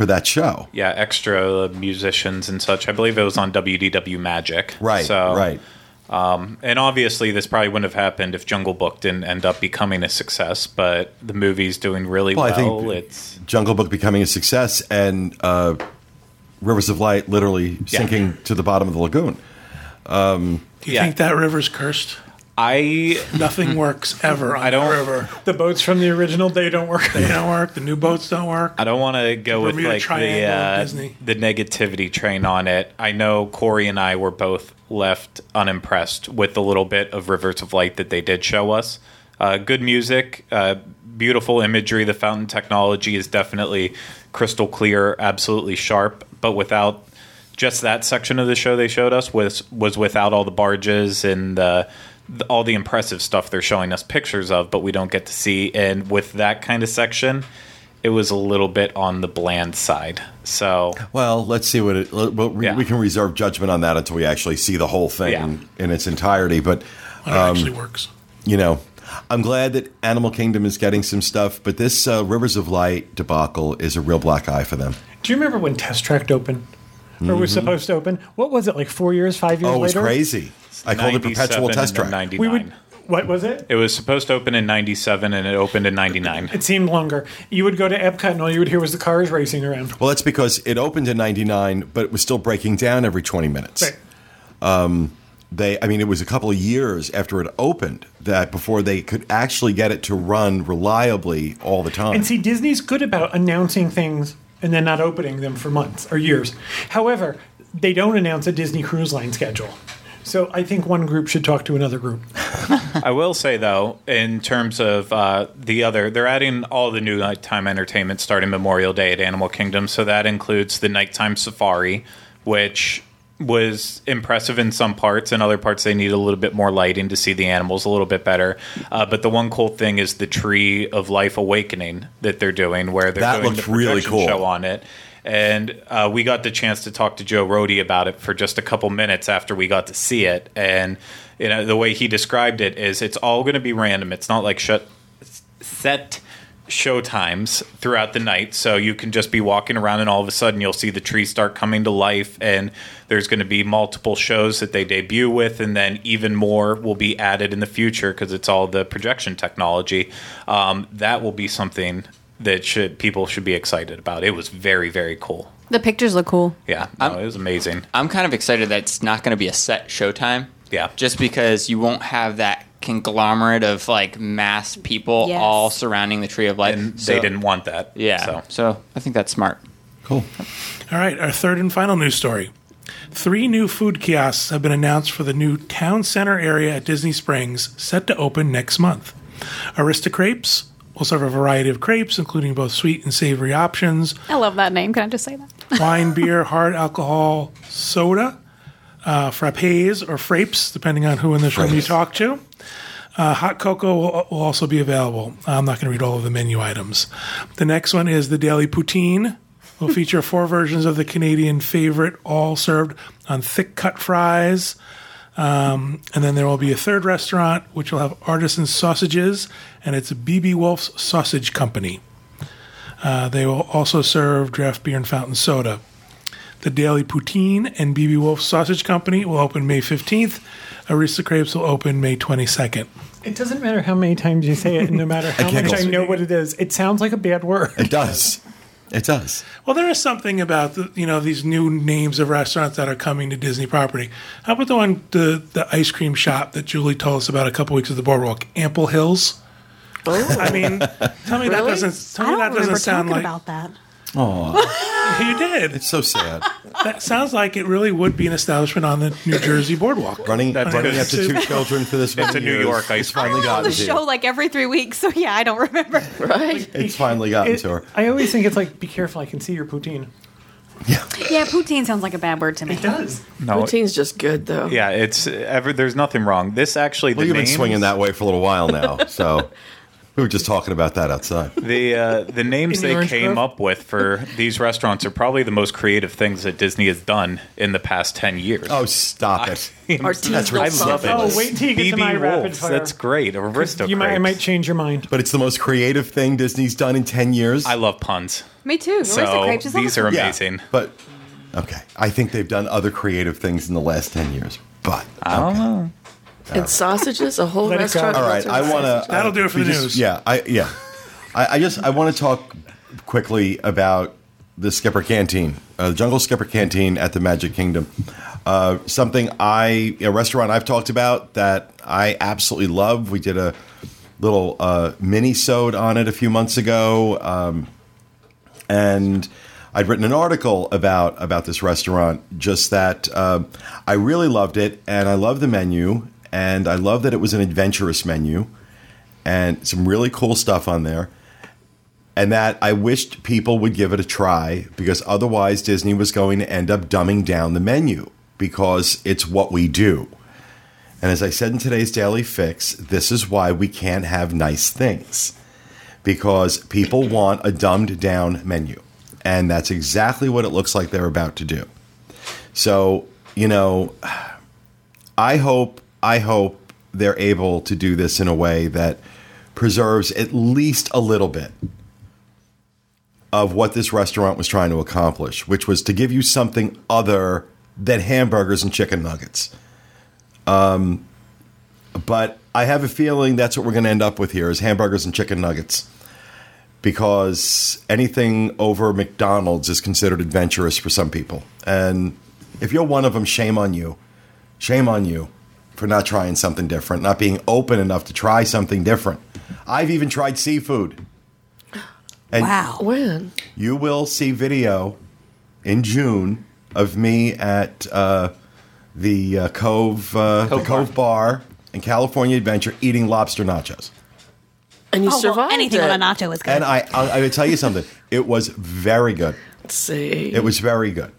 for that show. yeah, extra musicians and such. I believe it was on WDW Magic. Right, So, right. Um, And obviously, this probably wouldn't have happened if Jungle Book didn't end up becoming a success. But the movie's doing really Well, well. I think it's Jungle Book becoming a success, and uh, Rivers of Light literally Yeah. sinking to the bottom of the lagoon. Um, Do you yeah. think that river's cursed? I Nothing works ever on I don't- the river. The boats from the original day don't work. They don't work. The new boats don't work. I don't want to go with Bermuda like the Triangle of uh, Disney. the negativity train on it. I know Corey and I were both left unimpressed with the little bit of Rivers of Light that they did show us. Uh, good music, uh, beautiful imagery. The fountain technology is definitely crystal clear, absolutely sharp. But without just that section of the show they showed us was was without all the barges and the, the, all the impressive stuff they're showing us pictures of, but we don't get to see. And with that kind of section, it was a little bit on the bland side. So Well, let's see what it. Well, we, Yeah. we can reserve judgment on that until we actually see the whole thing Yeah. in, in its entirety. But When it actually works. you know, I'm glad that Animal Kingdom is getting some stuff. But this uh, Rivers of Light debacle is a real black eye for them. Do you remember when Test Track opened? Or was supposed to open? What was it, like four years, five years Mm-hmm. Oh, it was later? crazy. I called it perpetual test then track. 99. We would. What was it? It was supposed to open in 97 and it opened in 99. It seemed longer. You would go to Epcot and all you would hear was the cars racing around. Well, that's because it opened in '99, but it was still breaking down every 20 minutes. Right. Um, they, I mean, it was a couple of years after it opened that before they could actually get it to run reliably all the time. And see, Disney's good about announcing things and then not opening them for months or years. However, they don't announce a Disney Cruise Line schedule. So I think one group should talk to another group. *laughs* I will say though, in terms of uh, the other, they're adding all the new nighttime entertainment starting Memorial Day at Animal Kingdom. So that includes the nighttime safari, which was impressive in some parts. In other parts, they need a little bit more lighting to see the animals a little bit better. Uh, but the one cool thing is the Tree of Life Awakening that they're doing, where they're That doing looked the really cool. show on it. And uh, we got the chance to talk to Joe Rohde about it for just a couple minutes after we got to see it. And you know the way he described it is it's all going to be random. It's not like shut set show times throughout the night so you can just be walking around and all of a sudden you'll see the trees start coming to life and there's going to be multiple shows that they debut with and then even more will be added in the future because it's all the projection technology um, that will be something that should people should be excited about it was very very cool The pictures look cool. yeah no, it was amazing I'm kind of excited that it's not going to be a set showtime. Yeah. Just because you won't have that conglomerate of like mass people Yes. all surrounding the tree of life. and So- they didn't want that Yeah. so So. I think that's smart. Cool. All right, our third and final news story. Three new food kiosks have been announced for the new town center area at Disney Springs, set to open next month. Aristocrapes will serve a variety of crepes, including both sweet and savory options, I love that name. Can I just say that? *laughs* wine, beer, hard alcohol, soda, uh, frappes or frapes, depending on who in this room you talk to. Uh, hot cocoa will, will also be available. I'm not going to read all of the menu items. The next one is the Daily Poutine. Will feature four versions of the Canadian favorite, all served on thick cut fries. Um, and then there will be a third restaurant, which will have artisan sausages, and it's BB Wolf's Sausage Company. Uh, they will also serve draft beer and fountain soda. The Daily Poutine and BB Wolf Sausage Company will open May 15th. Arista Crepes will open May 22nd. It doesn't matter how many times you say it, no matter *laughs* how much. I know what it is, it sounds like a bad word. It does. *laughs* It does. Well, there is something about the, you know these new names of restaurants that are coming to Disney property. How about the one the the ice cream shop that Julie told us about a couple weeks at the boardwalk, Ample Hills? Oh. I mean, tell me that doesn't tell I me don't that doesn't sound like about that. You did. It's so sad. That sounds like it really would be an establishment on the New Jersey boardwalk. Running, That's running good. up to two children for this many a New York ice It's finally On gotten the to show you. like every three weeks, so yeah, I don't remember. *laughs* Right? It's finally gotten It- to her. I always think it's like, be careful, I can see your poutine. Yeah. yeah, poutine sounds like a bad word to me. It does. no Poutine's just good though. yeah it's ever there's nothing wrong this actually Well, the you've been names- swinging that way for a little while now, so *laughs* we were just talking about that outside. The uh, the names In they Orange came Grove? up with for these restaurants are probably the most creative things that Disney has done in the past ten years. Oh, stop it! *laughs* Artisanal I love sausage. it. Oh, wait till you get to my BB rapid fire. that's great. Aristo You might, I might change your mind. But it's the most creative thing Disney's done in ten years. I love puns, Me too. so Aristocrapes is these awesome. are Yeah, amazing. but okay, I think they've done other creative things in the last ten years. But I don't know. And sausages, a whole Let it go. restaurant. all right, built I around want sausages. to. That'll do it for the news. Yeah, I yeah, I, I just I want to talk quickly about the Skipper Canteen, uh, the Jungle Skipper Canteen at the Magic Kingdom. Uh, something I a restaurant I've talked about that I absolutely love. We did a little uh, mini sode on it a few months ago, um, and I'd written an article about about this restaurant. Just that uh, I really loved it, and I love the menu, and I love that it was an adventurous menu, and some really cool stuff on there. And that I wished people would give it a try because otherwise Disney was going to end up dumbing down the menu because it's what we do. And as I said in today's Daily Fix, this is why we can't have nice things because people want a dumbed down menu. And that's exactly what it looks like they're about to do. So, you know, I hope I hope they're able to do this in a way that preserves at least a little bit of what this restaurant was trying to accomplish, which was to give you something other than hamburgers and chicken nuggets. Um, but I have a feeling that's what we're going to end up with here is hamburgers and chicken nuggets because anything over McDonald's is considered adventurous for some people. And if you're one of them, shame on you. Shame on you for not trying something different, not being open enough to try something different. I've even tried seafood. *gasps* And Wow. When? you will see video in June of me at uh, the uh, Cove, uh, the Cove Cove Bar in California Adventure eating lobster nachos. And you Oh, well, survived anything it. on a nacho is good. And I, I, I would tell you something. It was very good. Let's see. It was very good.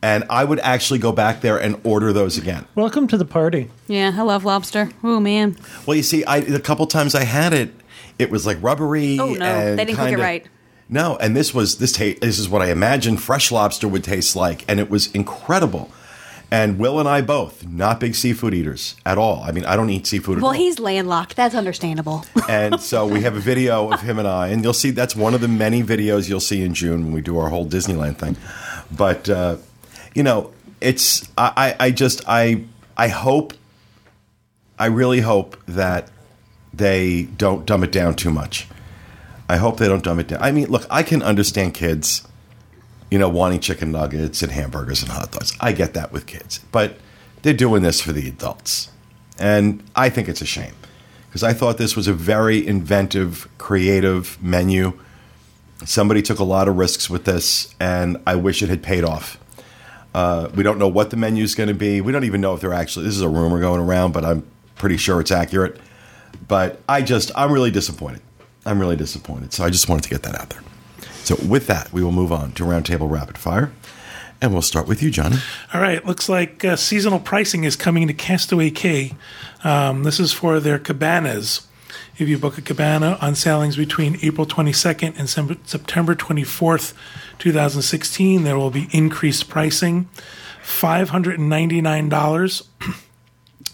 And I would actually go back there and order those again. Welcome to the party. yeah, I love lobster. Oh man. Well, you see, I, the couple times I had it, it was like rubbery. Oh, no. and They didn't cook it right. No, and this was this ta- This is what I imagined fresh lobster would taste like, and it was incredible. And Will and I both not big seafood eaters at all. I mean, I don't eat seafood. Well, at all. he's landlocked. That's understandable. and so we have a video of him and I, and you'll see that's one of the many videos you'll see in June when we do our whole Disneyland thing. But uh, you know, it's I, I just I I hope I really hope that they don't dumb it down too much. I hope they don't dumb it down. I mean, look, I can understand kids, you know, wanting chicken nuggets and hamburgers and hot dogs. I get that with kids, but they're doing this for the adults, and I think it's a shame because I thought this was a very inventive, creative menu. Somebody took a lot of risks with this, and I wish it had paid off. Uh, we don't know what the menu is going to be. We don't even know if they're actually. This is a rumor going around, but I'm pretty sure it's accurate. But I just, I'm really disappointed. I'm really disappointed. So I just wanted to get that out there. So with that, we will move on to Roundtable Rapid Fire, and we'll start with you, Johnny. All right, looks like uh, seasonal pricing is coming to Castaway Cay. Um, this is for their cabanas. If you book a cabana on sailings between April 22nd and Sem- September 24th, 2016, there will be increased pricing. $599 *clears throat*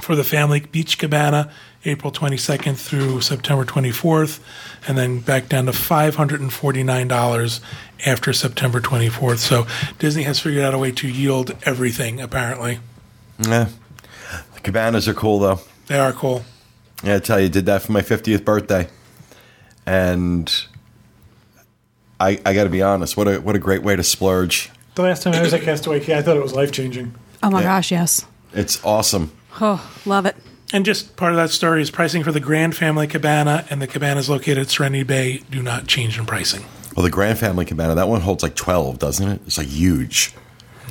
for the family beach cabana, April 22nd through September 24th, and then back down to $549 after September 24th. So Disney has figured out a way to yield everything, apparently. Yeah. The cabanas are cool, though. They are cool. Yeah, I tell you, did that for my 50th birthday. And I, I got to be honest, what a, what a great way to splurge. The last time I was at Castaway Cay, I thought it was life changing. Oh my Yeah. gosh, yes. It's awesome. Oh, love it. And just part of that story is pricing for the Grand Family Cabana and the cabanas located at Serenity Bay do not change in pricing. Well, the Grand Family Cabana, that one holds like 12, doesn't it? It's like huge.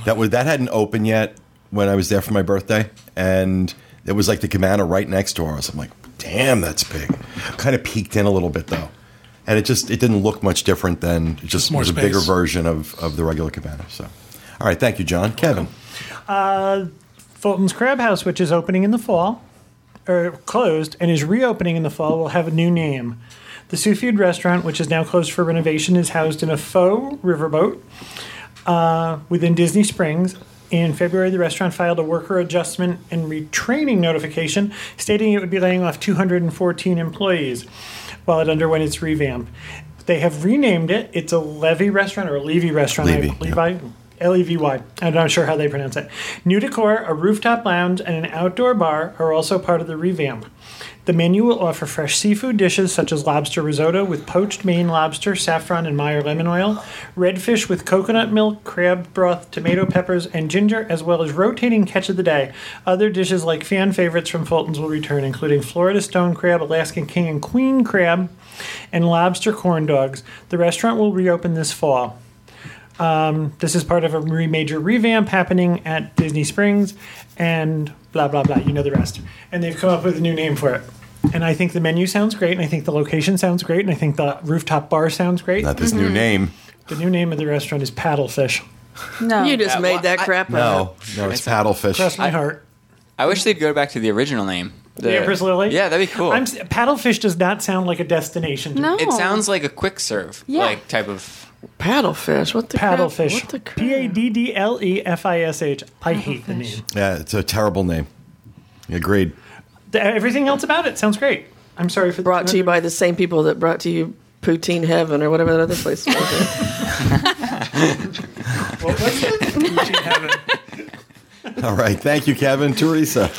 That was that hadn't opened yet when I was there for my birthday, and it was like the cabana right next to ours. I'm like, damn, that's big. Kind of peeked in a little bit though, and it just it didn't look much different than it just more was a bigger version of of the regular cabana. So, all right, thank you, John. Kevin, Fulton's Crab House, which is opening in the fall, or closed, and is reopening in the fall, will have a new name. The Seafood Restaurant, which is now closed for renovation, is housed in a faux riverboat uh, within Disney Springs. In February, the restaurant filed a worker adjustment and retraining notification stating it would be laying off 214 employees while it underwent its revamp. They have renamed it. It's a Levy restaurant or a Levy restaurant, Levy, I believe. yeah. I L E V Y. I'm not sure how they pronounce it. New decor, a rooftop lounge, and an outdoor bar are also part of the revamp. The menu will offer fresh seafood dishes such as lobster risotto with poached Maine lobster, saffron, and Meyer lemon oil, redfish with coconut milk, crab broth, tomato peppers, and ginger, as well as rotating catch of the day. Other dishes like fan favorites from Fulton's will return, including Florida stone crab, Alaskan king and queen crab, and lobster corn dogs. The restaurant will reopen this fall. Um, this is part of a major revamp happening at Disney Springs, and blah blah blah. You know the rest. And they've come up with a new name for it. And I think the menu sounds great, and I think the location sounds great, and I think the rooftop bar sounds great. not this new mm-hmm. name. The new name of the restaurant is Paddlefish. No. You just Yeah, made well, that I- crap up. No, no, it's paddlefish. Cross my I- heart. I wish they'd go back to the original name. The Empress Lily. Yeah, that'd be cool. I'm, s- Paddlefish does not sound like a destination. to me. no. it sounds like a quick serve, Yeah. like type of. Paddlefish. What the crap? Paddlefish. What the crap? P A D D L E F I S H. I hate the name. Yeah, it's a terrible name. Agreed. The- everything else about it sounds great. I'm sorry for the Brought to you by the same people that brought to you Poutine Heaven or whatever that other place was. *laughs* Gucci heaven. All right, thank you, Kevin. Teresa.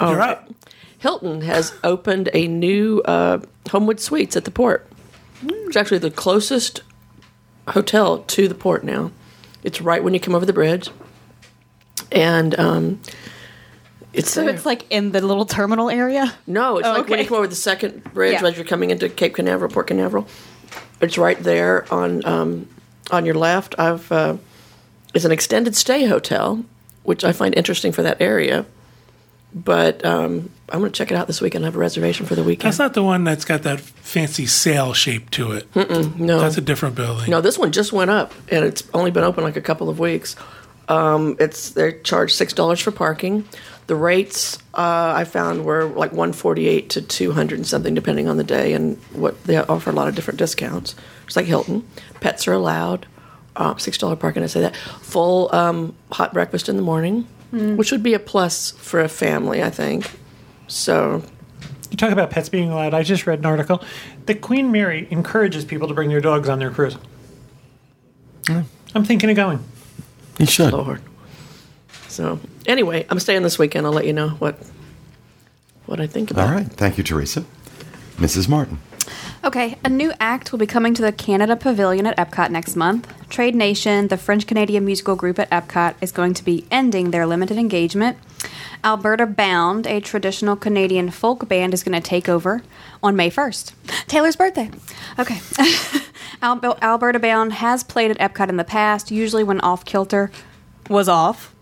You're up. Hilton has opened a new uh, Homewood Suites at the port. It's actually the closest hotel to the port now. It's right when you come over the bridge, and um, it's So there. it's like in the little terminal area. No, it's Oh, like when you come over the second bridge Yeah. as you're coming into Cape Canaveral, Port Canaveral. It's right there on um, on your left. I've uh, is an extended stay hotel, which I find interesting for that area. But um, I'm going to check it out this weekend. I have a reservation for the weekend. That's not the one that's got that fancy sail shape to it. no, That's a different building. no, this one just went up, and it's only been open like a couple of weeks. Um, it's they charge six dollars for parking. The rates uh, I found were like one forty eight to two hundred and something, depending on the day, and what they offer a lot of different discounts. It's like Hilton. Pets are allowed. Uh, six dollar parking. I say that full um, hot breakfast in the morning, which would be a plus for a family, I think. So You talk about pets being allowed. I just read an article that Queen Mary encourages people to bring their dogs on their cruise. I'm thinking of going. You should. Lord. So anyway, I'm staying this weekend. I'll let you know what what I think about. It. All right. Thank you, Teresa. Mrs. Martin. Okay, a new act will be coming to the Canada Pavilion at Epcot next month. Trade Nation, the French Canadian musical group at Epcot, is going to be ending their limited engagement. Alberta Bound, a traditional Canadian folk band, is going to take over on May 1st. Taylor's birthday. Okay. *laughs* Al- Alberta Bound has played at Epcot in the past, usually when Off Kilter was off.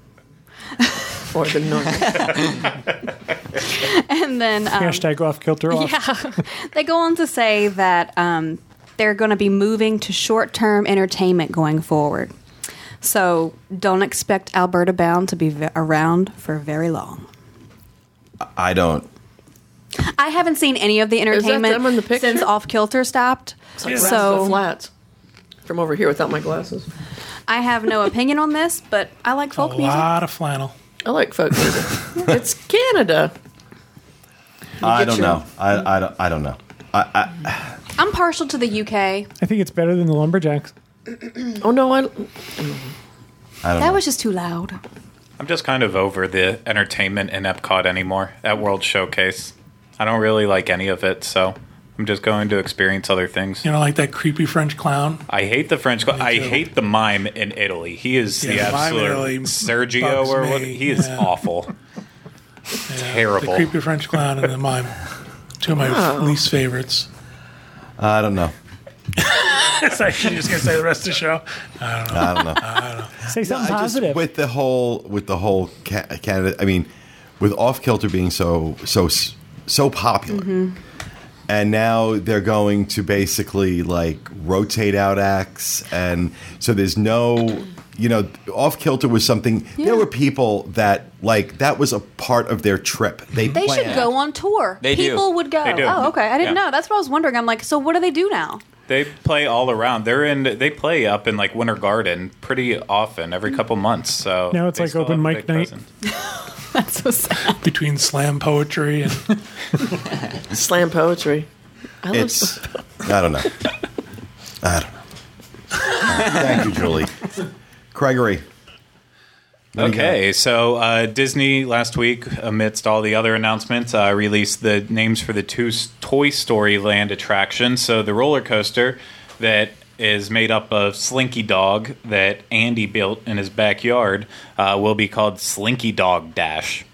*laughs* Or the north. *laughs* And then. Um, Hashtag off kilter off. Yeah. they go on to say that um, they're going to be moving to short term entertainment going forward. So don't expect Alberta Bound to be v- around for very long. I don't. I haven't seen any of the entertainment them in the picture? since Off Kilter stopped. so So flats from over here without my glasses. I have no opinion on this, but I like a folk music. A lot of flannel. I like folk music. *laughs* it's Canada. I don't your- know. I, I, don't, I don't know. I, I, I'm partial to the UK. I think it's better than the Lumberjacks. Oh no, I I don't That know. was just too loud. I'm just kind of over the entertainment in Epcot anymore at World Showcase. I don't really like any of it, so I'm just going to experience other things. You know, like that creepy French clown. I hate the French. Clown. I hate the mime in Italy. He is the Yeah, the mime in absolute Italy Sergio bugs or what? He is Yeah. awful. The Terrible. The creepy French clown and the mime. Two of my oh. least favorites. I don't know. *laughs* *laughs* It's actually just going to say the rest of the show. I don't know. I don't know. Say something I just- positive. with the whole with the whole ca- Canada. I mean, with off kilter being so so so popular, mm-hmm. and now they're going to basically like rotate out acts, and so there's no. You know, off kilter was something. There were people that like that was a part of their trip. They They should planned. go on tour. They do. People would go. They do. Oh, okay. I didn't Yeah. know. That's what I was wondering. I'm like, so what do they do now? They play all around. They're in. They play up in like Winter Garden pretty often, every mm. couple months. So Now it's like open mic big night. *laughs* That's so sad. Between slam poetry and *laughs* slam poetry. I love It's I don't know. I don't know. Thank you, Julie. *laughs* Gregory. Okay, so uh, Disney last week, amidst all the other announcements, uh, released the names for the two Toy Story Land attractions. So the roller coaster that is made up of Slinky Dog that Andy built in his backyard uh, will be called Slinky Dog Dash.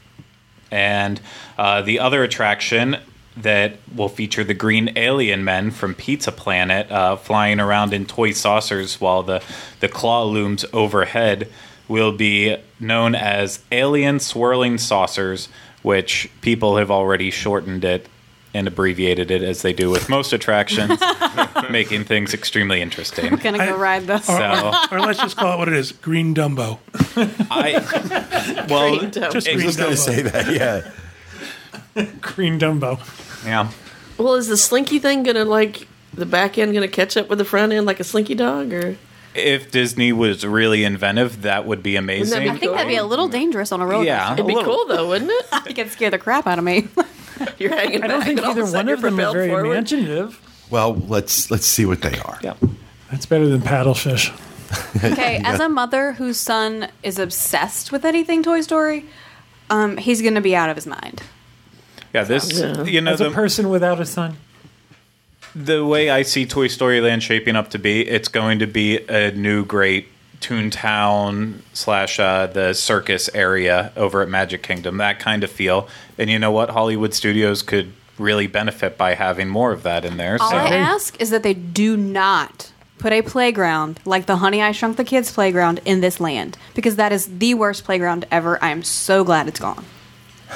And uh, the other attraction that will feature the green alien men from Pizza Planet uh, flying around in toy saucers while the, the claw looms overhead will be known as Alien Swirling Saucers, which people have already shortened it and abbreviated it as they do with most attractions, *laughs* making things extremely interesting. Gonna go I- ride this. or, So or let's just call it what it is: Green Dumbo. I, *laughs* well, Green Dumbo. Just I Green was going to say that. Yeah. *laughs* Green Dumbo. yeah. Well, is the slinky thing gonna like the back end gonna catch up with the front end like a slinky dog, or If Disney was really inventive, that would be amazing. I think that'd be a little dangerous on a roller Yeah. coaster. it'd be little. cool though, wouldn't it? *laughs* It could scare the crap out of me. *laughs* You're hanging I don't back, think and all of a either sudden one you're of them are propelled very forward. imaginative. Well, let's let's see what they are. Yeah. That's better than paddlefish. *laughs* okay, as a mother whose son is obsessed with anything Toy Story, um, he's gonna be out of his mind. Yeah, this Yeah. you know As a the, person without a son. The way I see Toy Story Land shaping up to be, it's going to be a new great Toontown slash uh, the circus area over at Magic Kingdom, that kind of feel. And you know what, Hollywood Studios could really benefit by having more of that in there. All So I ask is that they do not put a playground like the Honey I Shrunk the Kids playground in this land because that is the worst playground ever. I am so glad it's gone.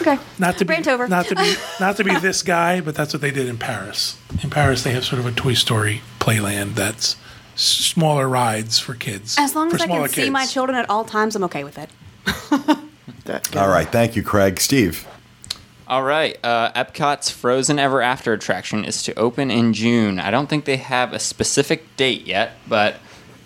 Okay. Not to be Rant over. not to be *laughs* not to be this guy, but that's what they did in Paris. In Paris, they have sort of a Toy Story playland that's smaller rides for kids. As long as I smaller can see kids. my children at all times, I'm okay with it. *laughs* All right, thank you, Craig. Steve. All right. Uh, Epcot's Frozen Ever After attraction is to open in June. I don't think they have a specific date yet, but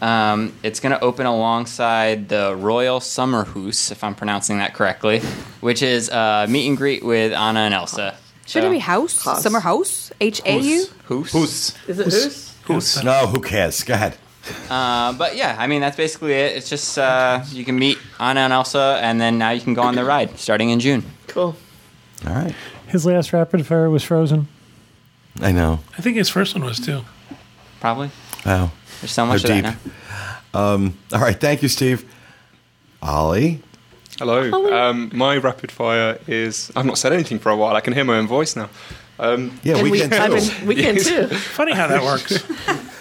um, it's going to open alongside the Royal Sommerhus, if I'm pronouncing that correctly, which is uh, meet and greet with Anna and Elsa. Should it be house? House. Summer house? H A U? Hoose? Who's Is it who's? Who's- No, who cares? Go ahead. Uh, but yeah, I mean that's basically it. It's just uh, you can meet Anna and Elsa, and then now you can go on the ride starting in June. Cool. All right. His last rapid fire was Frozen. I know. I think his first one was too. Probably. Wow. There's so much How of that deep. now. All right, thank you, Steve. Ollie. Hello. Um, my rapid fire is. I've not said anything for a while. I can hear my own voice now. Um, Yeah, And we, we, can I've too. been, we can too. *laughs* Funny how that works.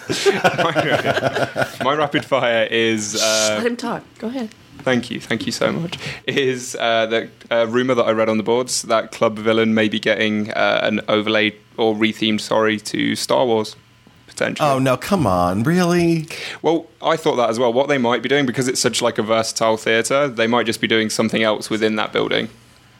*laughs* my rapid fire is. Let Uh, him talk. Go ahead. thank you, thank you so much. Is uh, the uh, rumor that I read on the boards that Club Villain may be getting uh, an overlay or rethemed, sorry, to Star Wars potentially. Oh no, come on, really? Well, I thought that as well. What they might be doing, because it's such like a versatile theatre, they might just be doing something else within that building,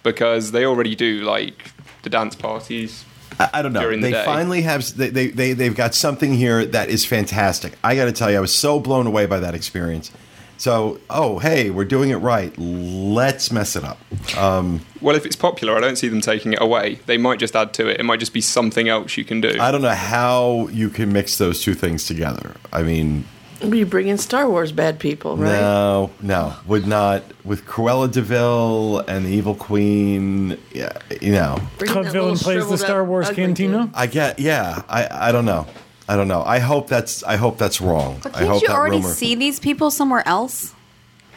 because they already do like the dance parties. I, I don't know. The They day. finally have they, they they they've got something here that is fantastic. I got to tell you, I was so blown away by that experience. So, oh hey, we're doing it right. Let's mess it up. Um, well, if it's popular, I don't see them taking it away. They might just add to it. It might just be something else you can do. I don't know how you can mix those two things together. I mean, You bring in Star Wars bad people, right? no, no, would not with Cruella de Vil and the Evil Queen. Yeah, you know, Bring in Club that Villain plays the Star Wars Cantina. I get. Yeah, I I don't know. I don't know. I hope that's I hope that's wrong. But I can't hope you that already rumor see these people somewhere else?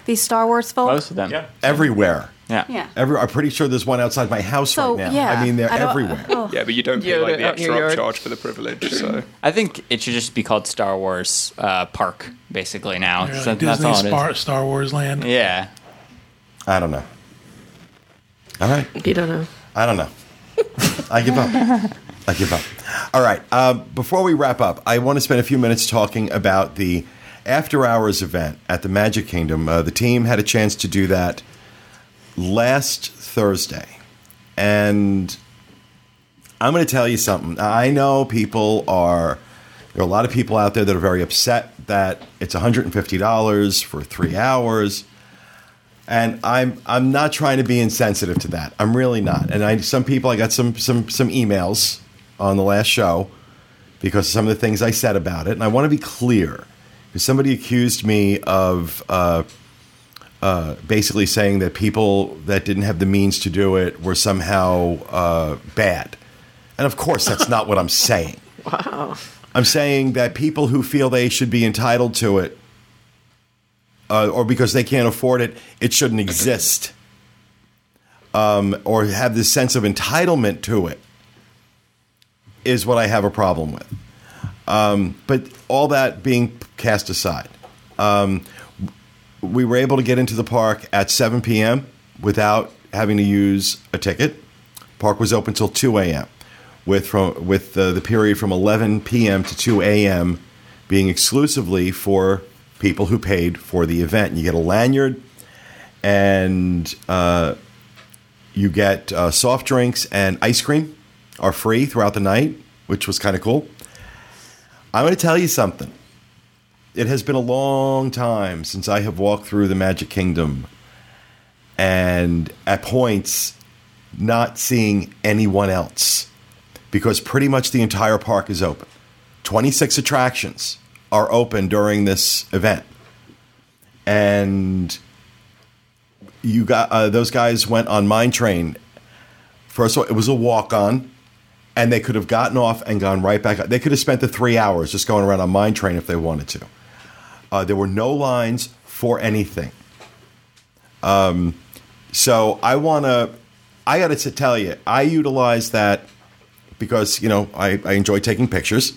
These Star Wars folks. Most of them. Yeah. everywhere. Yeah. Yeah. Every, I'm pretty sure there's one outside my house So, right now. yeah. I mean, they're I everywhere. oh. yeah, but you don't pay like the out in your extra yard. upcharge for the privilege. So I think it should just be called Star Wars uh, Park, basically now. Yeah, So like that's Disney all it is. Star, Star Wars Land. Yeah. I don't know. All right. You don't know. I don't know. I give up. *laughs* I give up. All right. Uh, before we wrap up, I want to spend a few minutes talking about the after hours event at the Magic Kingdom. Uh, the team had a chance to do that last Thursday. And I'm going to tell you something. I know people are, there are a lot of people out there that are very upset that it's $150 for three hours. And I'm I'm not trying to be insensitive to that. I'm really not. And I some people I got some some some emails on the last show because of some of the things I said about it. And I want to be clear because somebody accused me of uh, uh, basically saying that people that didn't have the means to do it were somehow uh, bad. And of course, that's not what I'm *laughs* saying. Wow. I'm saying that people who feel they should be entitled to it, uh, or because they can't afford it, it shouldn't exist, um, or have this sense of entitlement to it, is what I have a problem with. Um, but all that being cast aside, um, we were able to get into the park at 7 p.m. without having to use a ticket. Park was open till 2 a.m. with from with the period from 11 p.m. to 2 a.m. being exclusively for people who paid for the event. You get a lanyard, and uh, you get uh, soft drinks and ice cream are free throughout the night, which was kind of cool. I'm going to tell you something. It has been a long time since I have walked through the Magic Kingdom and at points not seeing anyone else because pretty much the entire park is open. 26 attractions are open during this event. And you got uh, those guys went on Mine Train. First of all, it was a walk on, and they could have gotten off and gone right back. They could have spent the three hours just going around on Mine Train if they wanted to. Uh, there were no lines for anything. Um, so I want to, I got to tell you, I utilize that because, you know, I, I enjoy taking pictures.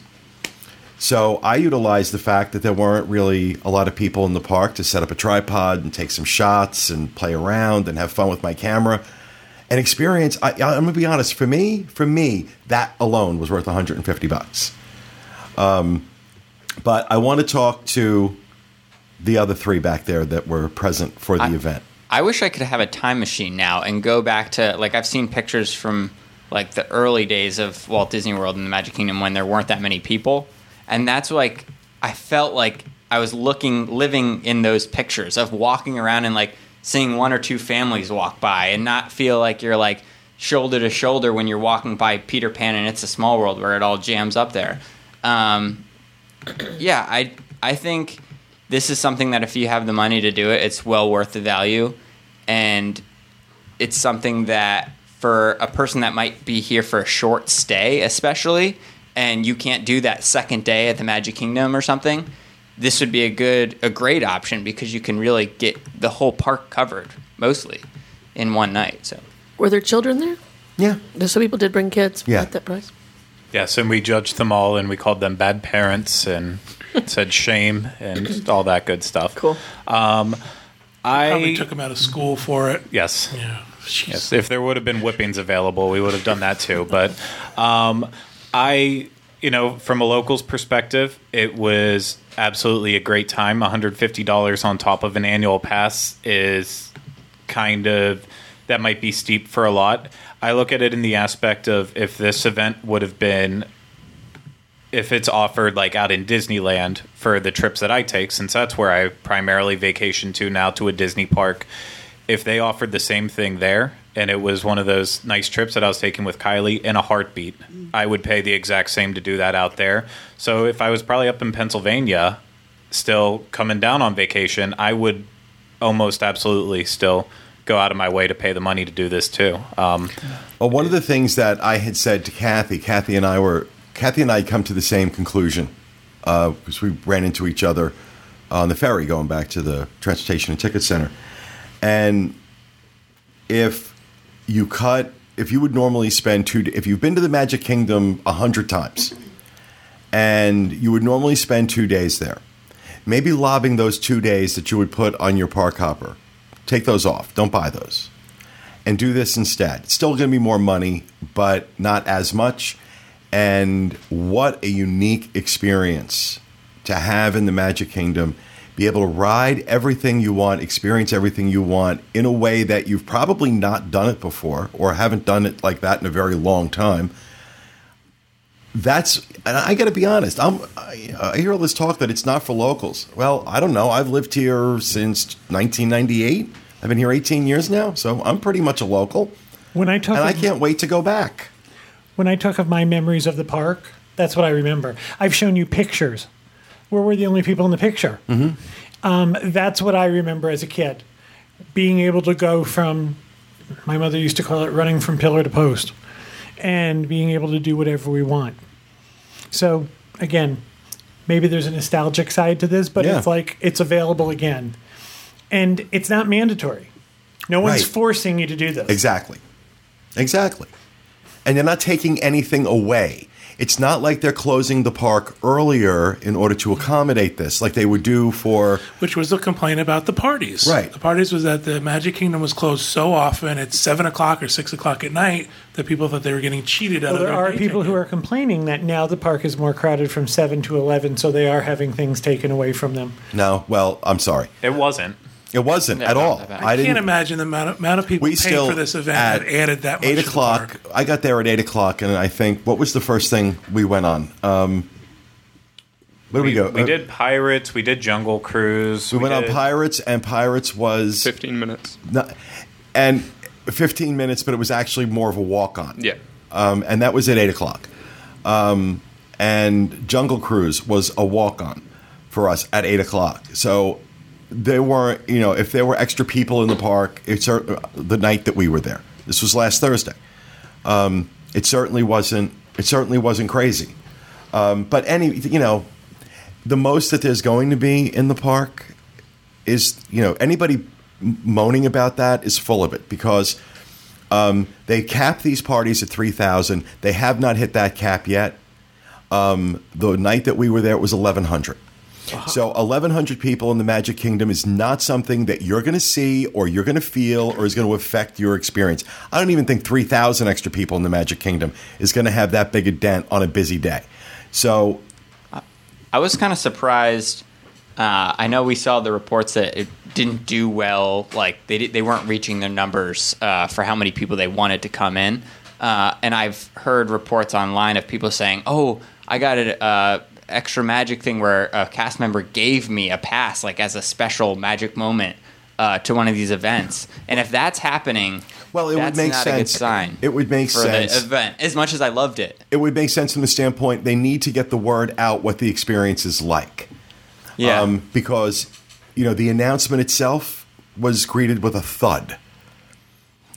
So I utilized the fact that there weren't really a lot of people in the park to set up a tripod and take some shots and play around and have fun with my camera. And experience, I, I'm gonna be honest, for me, for me, that alone was worth 150 bucks. Um, but I want to talk to the other three back there that were present for the I- event. I wish I could have a time machine now and go back to like I've seen pictures from like the early days of Walt Disney World and the Magic Kingdom when there weren't that many people, and that's like I felt like I was looking, living in those pictures of walking around and like seeing one or two families walk by and not feel like you're like shoulder to shoulder when you're walking by Peter Pan and It's a Small World where it all jams up there. Um, yeah, I I think this is something that if you have the money to do it, it's well worth the value, and it's something that for a person that might be here for a short stay, especially, and you can't do that second day at the Magic Kingdom or something, this would be a good, a great option because you can really get the whole park covered mostly in one night. So Were there children there? Yeah. So people did bring kids Yeah. at that price. Yes, and we judged them all, and we called them bad parents, and *laughs* said shame, and all that good stuff. Cool. Um, I Probably took them out of school for it. yes, Yeah. yes. If there would have been whippings available, we would have done that too. But um, I, you know, from a local's perspective, it was absolutely a great time. One hundred fifty dollars on top of an annual pass is kind of that might be steep for a lot. I look at it in the aspect of if this event would have been if it's offered like out in Disneyland for the trips that I take, since that's where I primarily vacation to now to a Disney park. If they offered the same thing there and it was one of those nice trips that I was taking with Kylie in a heartbeat, I would pay the exact same to do that out there. So if I was probably up in Pennsylvania, still coming down on vacation, I would almost absolutely still go out of my way to pay the money to do this too. Um, Well, one of the things that I had said to Kathy, Kathy and I were, Kathy and I come to the same conclusion because we ran into each other on the ferry going back to the transportation and ticket center. And if you cut, if you would normally spend two, if you've been to the Magic Kingdom a hundred times, and you would normally spend two days there, maybe lobbing those two days that you would put on your park hopper, take those off. Don't buy those and do this instead. It's still going to be more money, but not as much. And what a unique experience to have in the Magic Kingdom. Be able to ride everything you want, experience everything you want in a way that you've probably not done it before or haven't done it like that in a very long time. That's, and I got to be honest. I'm, I, I hear all this talk that it's not for locals. Well, I don't know. I've lived here since 1998. I've been here 18 years now, so I'm pretty much a local, When I talk and I can't wait to go back. when I talk of my memories of the park, that's what I remember. I've shown you pictures where we're the only people in the picture. Mm-hmm. Um, that's what I remember as a kid. Being able to go from, my mother used to call it running from pillar to post, and being able to do whatever we want. So, again, maybe there's a nostalgic side to this, but Yeah. it's like it's available again. And it's not mandatory. No one's Right. forcing you to do this. Exactly. Exactly. And you're not taking anything away. It's not like they're closing the park earlier in order to accommodate this, like they would do for. Which was the complaint about the parties. Right. The parties was that the Magic Kingdom was closed so often at seven o'clock or six o'clock at night that people thought they were getting cheated out Well, of there are day people who are complaining that now the park is more crowded from 7 to 11, so they are having things taken away from them. No, well, I'm sorry. it wasn't. It wasn't Yeah, at all. that bad. I, didn't. can't imagine the amount of, amount of people we paying still for this event at that added that much eight to the o'clock. park. I got there at eight o'clock, and I think what was the first thing we went on? Um, where did we, go? We Uh, did Pirates. We did Jungle Cruise. We, went on Pirates, and Pirates was 15 minutes. not, and 15 minutes, but it was actually more of a walk on. Yeah. Um, and that was at 8 o'clock. Um, and Jungle Cruise was a walk on for us at 8 o'clock. So there weren't, you know, if there were extra people in the park, it's the night that we were there. This was last Thursday. Um, it certainly wasn't. It certainly wasn't crazy. Um, but any, you know, the most that there's going to be in the park is you know anybody moaning about that is full of it because um, they cap these parties at 3000 they have not hit that cap yet Um, the night that we were there, it was 1,100. So 1,100 people in the Magic Kingdom is not something that you're going to see or you're going to feel or is going to affect your experience. I don't even think 3,000 extra people in the Magic Kingdom is going to have that big a dent on a busy day. So I was kind of surprised. Uh, I know we saw the reports that it didn't do well. Like they di- they weren't reaching their numbers uh, for how many people they wanted to come in. Uh, and I've heard reports online of people saying, "Oh, I got uh, extra magic thing where a cast member gave me a pass, like as a special magic moment." Uh, to one of these events, and if that's happening, Well, it would make not a good sense. sign. It would make for sense. event. As much as I loved it, it would make sense from the standpoint they need to get the word out what the experience is like. yeah. Um, because, you know, the announcement itself was greeted with a thud.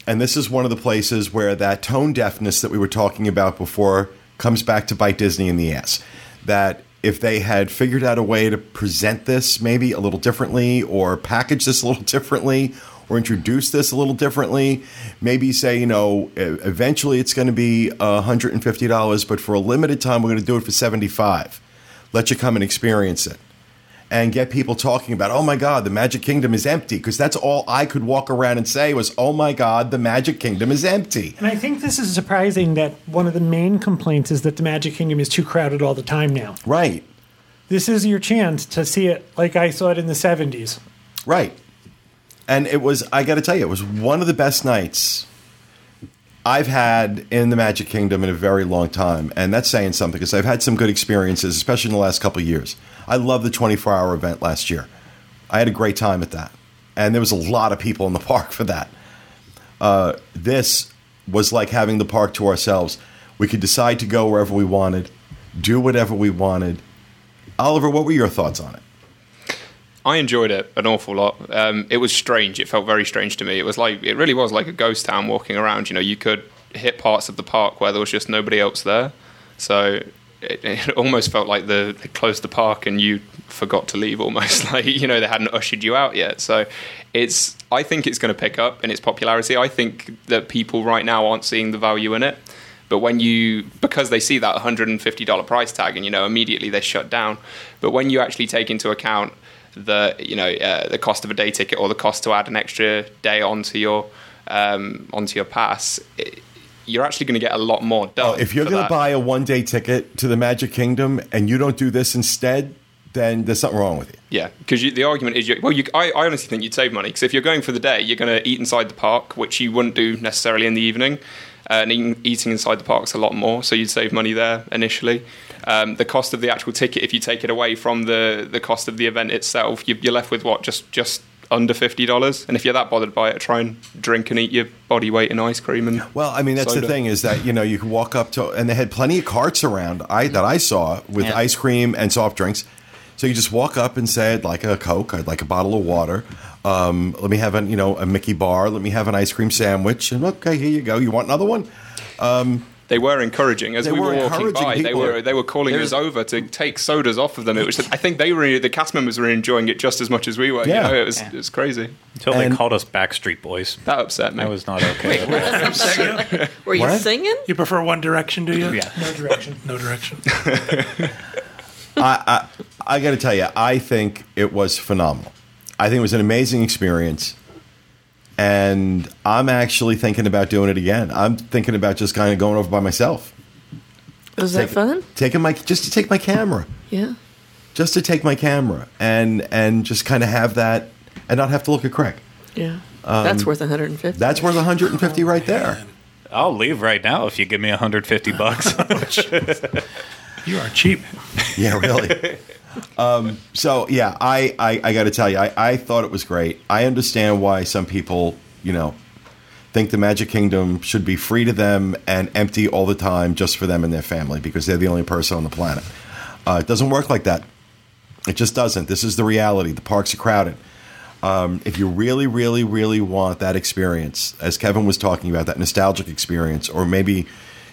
And this is one of the places where that tone deafness that we were talking about before comes back to bite Disney in the ass. That if they had figured out a way to present this maybe a little differently or package this a little *laughs* differently or introduce this a little differently, maybe say, you know, eventually it's going to be $150, but for a limited time we're going to do it for 75 Let you come and experience it and get people talking about, oh my God, the Magic Kingdom is empty. Because that's all I could walk around and say was, oh my God, the Magic Kingdom is empty. And I think this is surprising that one of the main complaints is that the Magic Kingdom is too crowded all the time now. Right, This is your chance to see it like I saw it in the 70s. right. And it was, I got to tell you, it was one of the best nights I've had in the Magic Kingdom in a very long time. And that's saying something because I've had some good experiences, especially in the last couple years. I love the 24 hour event last year. I had a great time at that. And there was a lot of people in the *laughs* park for that. Uh, this was like having the park to ourselves. We could decide to go wherever we wanted, do whatever we wanted. Oliver, what were your thoughts on it? I enjoyed it an awful lot. Um, it was strange. It felt very strange to me. It was like it really was like a ghost town walking around. You know, you could hit parts of the park where there was just nobody else there. So it, it almost felt like the they closed the park and you forgot to leave. Almost *laughs* like you know they hadn't ushered you out yet. So it's. I think it's going to pick up in its popularity. I think that people right now aren't seeing the value in it. But when you, because they see that $150 price tag and, you know, immediately they shut down. But when you actually take into account the, you know, uh, the cost of a day ticket or the cost to add an extra day onto your, um, onto your pass, it, you're actually going to get a lot more done. Oh, if you're going to buy a one day ticket to the Magic Kingdom and you don't do this instead, then there's something wrong with you. Yeah, because the argument is, you, well, you, I, I honestly think you'd save money because if you're going for the day, you're going to eat inside the park, which you wouldn't do necessarily in the evening. Uh, and eating, eating inside the park's a lot more, so you'd save money there initially. Um, the cost of the actual ticket, if you take it away from the, the cost of the event itself, you, you're left with what just just under fifty dollars. And if you're that bothered by it, try and drink and eat your body weight in ice cream. And Well, I mean, that's the thing is that, you know, you can walk up to, and they had plenty of carts around I, that I saw with Yeah. ice cream and soft drinks. So you just walk up and say, I'd like a Coke, I'd like a bottle of water. Um, let me have a, you know, a Mickey bar. Let me have an ice cream sandwich. And okay, here you go. You want another one? They were encouraging as They we were were walking encouraging by. They were they were calling There's- us over to take sodas off of them. It was I think they were the cast members were enjoying it just as much as we were. Yeah. You know, it was Yeah. it was crazy. Until And- they called us Backstreet Boys. That upset me. That was not okay. *laughs* Were you What? singing? You prefer One Direction, do you? yeah. No direction. No direction. *laughs* I, I I got to tell you, I think it was phenomenal. I think it was an amazing experience. And I'm actually thinking about doing it again. I'm thinking about just kind of going over by myself. Was that Take- fun? Taking my just to take my camera, Yeah. just to take my camera and and just kind of have that and not have to look at Craig. Yeah. That's worth 150. Um, That's worth 150 right there. I'll leave right now if you give me 150 bucks. *laughs* *laughs* You are cheap. Yeah, really. *laughs* um, so yeah, I I, I got to tell you, I, I thought it was great. I understand why some people, you know, think the Magic Kingdom should be free to them and empty all the time just for them and their family because they're the only person on the planet. Uh, it doesn't work like that. It just doesn't. This is the reality. The parks are crowded. Um, if you really, really, really want that experience, as Kevin was talking about, that nostalgic experience, or maybe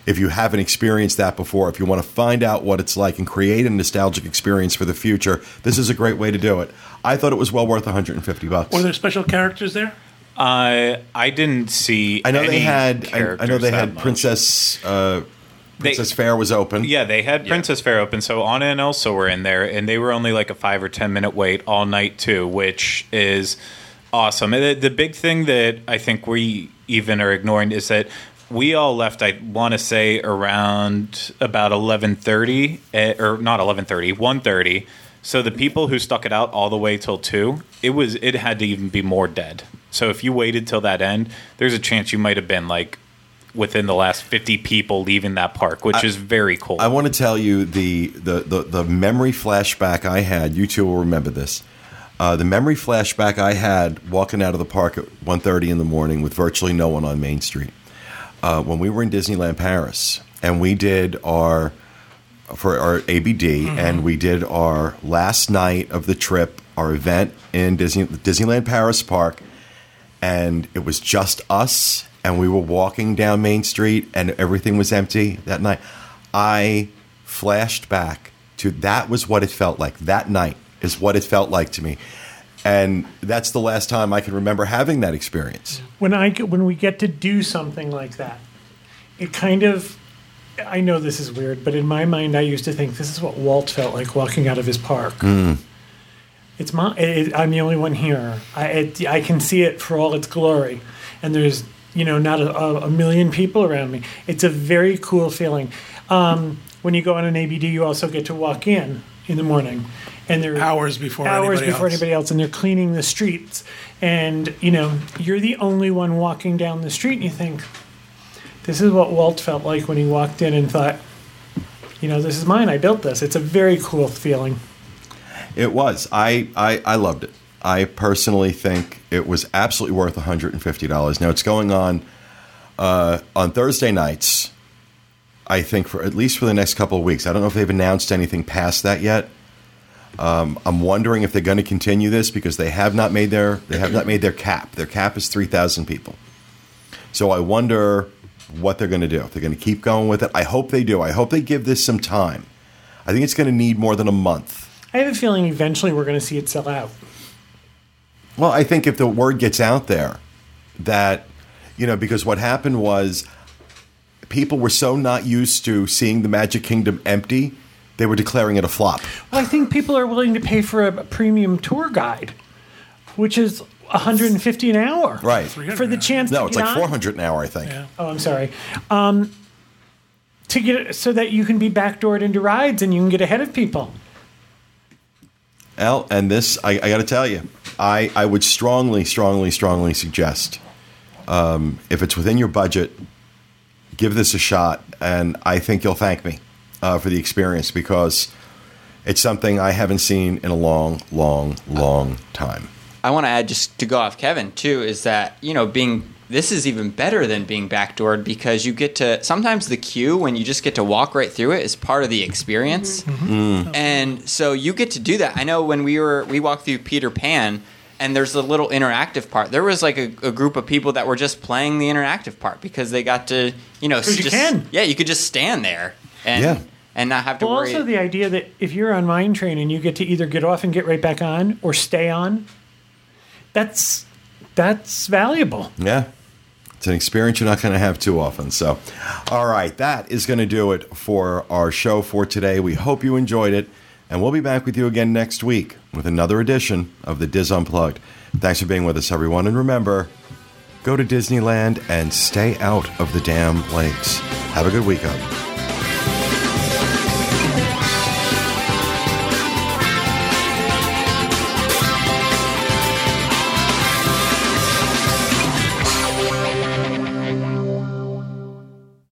if you haven't experienced that before, if you want to find out what it's like and create a nostalgic experience for the future, this is a great way to do it. I thought it was well worth 150 bucks. Were there special characters there? I I didn't see. I know any they had. I, I know they had much. Princess uh, Princess Fair was open. Yeah, they had Princess Fair open, so Anna and Elsa were in there, and they were only like a five or ten minute wait all night too, which is awesome. And the, the big thing that I think we even are ignoring is that we all left. I want to say around about eleven thirty, eh, or not eleven thirty, one thirty. So the people who stuck it out all the way till two, it was it had to even be more dead. So if you waited till that end, there's a chance you might have been like within the last 50 people leaving that park, which is very cool. I want to tell you the, the, the, the memory flashback I had. You two will remember this. Uh, the memory flashback I had walking out of the park at 1.30 in the morning with virtually no one on Main Street. Uh, when we were in Disneyland Paris and we did our for our ABD and we did our last night of the trip, our event in Disney Disneyland Paris Park, and it was just us and we were walking down Main Street and everything was empty that night. I flashed back to that was what it felt like. That night is what it felt like to me. And that's the last time I can remember having that experience. when I when we get to do something like that, it kind of I know this is weird, but in my mind, I used to think this is what Walt felt like walking out of his park. It's my it, I'm the only one here. I it, I can see it for all its glory, and there's you know not a, a, a million people around me. It's a very cool feeling. Um, when you go on an ABD, you also get to walk in in the morning, and there Hours before hours anybody before else. anybody else, and they're cleaning the streets. And you know, you're the only one walking down the street, and you think, this is what Walt felt like when he walked in and thought, you know, this is mine. I built this. It's a very cool feeling. It was. I, I, I loved it. I personally think it was absolutely worth $150. Now it's going on uh, on Thursday nights. I think for at least for the next couple of weeks. I don't know if they've announced anything past that yet. Um, I'm wondering if they're going to continue this because they have not made their they have not made their cap. Their cap is 3,000 people. So I wonder what they're going to do. If they're going to keep going with it, I hope they do. I hope they give this some time. I think it's going to need more than a month. I have a feeling eventually we're going to see it sell out. Well, I think if the word gets out there that, you know, because what happened was people were so not used to seeing the Magic Kingdom empty, they were declaring it a flop. Well, I think people are willing to pay for a premium tour guide, which is 150 an hour. Right. For the chance No, it's like on- 400 an hour, I think. Yeah. Oh, I'm sorry. Um, to get so that you can be backdoored into rides and you can get ahead of people. Al, and this, I, I got to tell you, I, I would strongly, strongly, strongly suggest um, if it's within your budget, give this a shot. And I think you'll thank me uh, for the experience because it's something I haven't seen in a long, long, long time. I want to add just to go off Kevin too is that you know being this is even better than being backdoored because you get to sometimes the queue when you just get to walk right through it is part of the experience, mm-hmm. Mm-hmm. Mm. and so you get to do that. I know when we were we walked through Peter Pan. And there's a little interactive part. There was like a, a group of people that were just playing the interactive part because they got to, you know, 'Cause you can. yeah, you could just stand there and Yeah. And not have to Well, worry. also the idea that if you're on Mine Train and you get to either get off and get right back on or stay on, that's that's valuable. Yeah. It's an experience you're not going to have too often. So, all right, that is going to do it for our show for today. We hope you enjoyed it, and we'll be back with you again next week with another edition of the DIS Unplugged. Thanks for being with us, everyone, and remember, go to Disneyland and stay out of the damn lakes. Have a good weekend.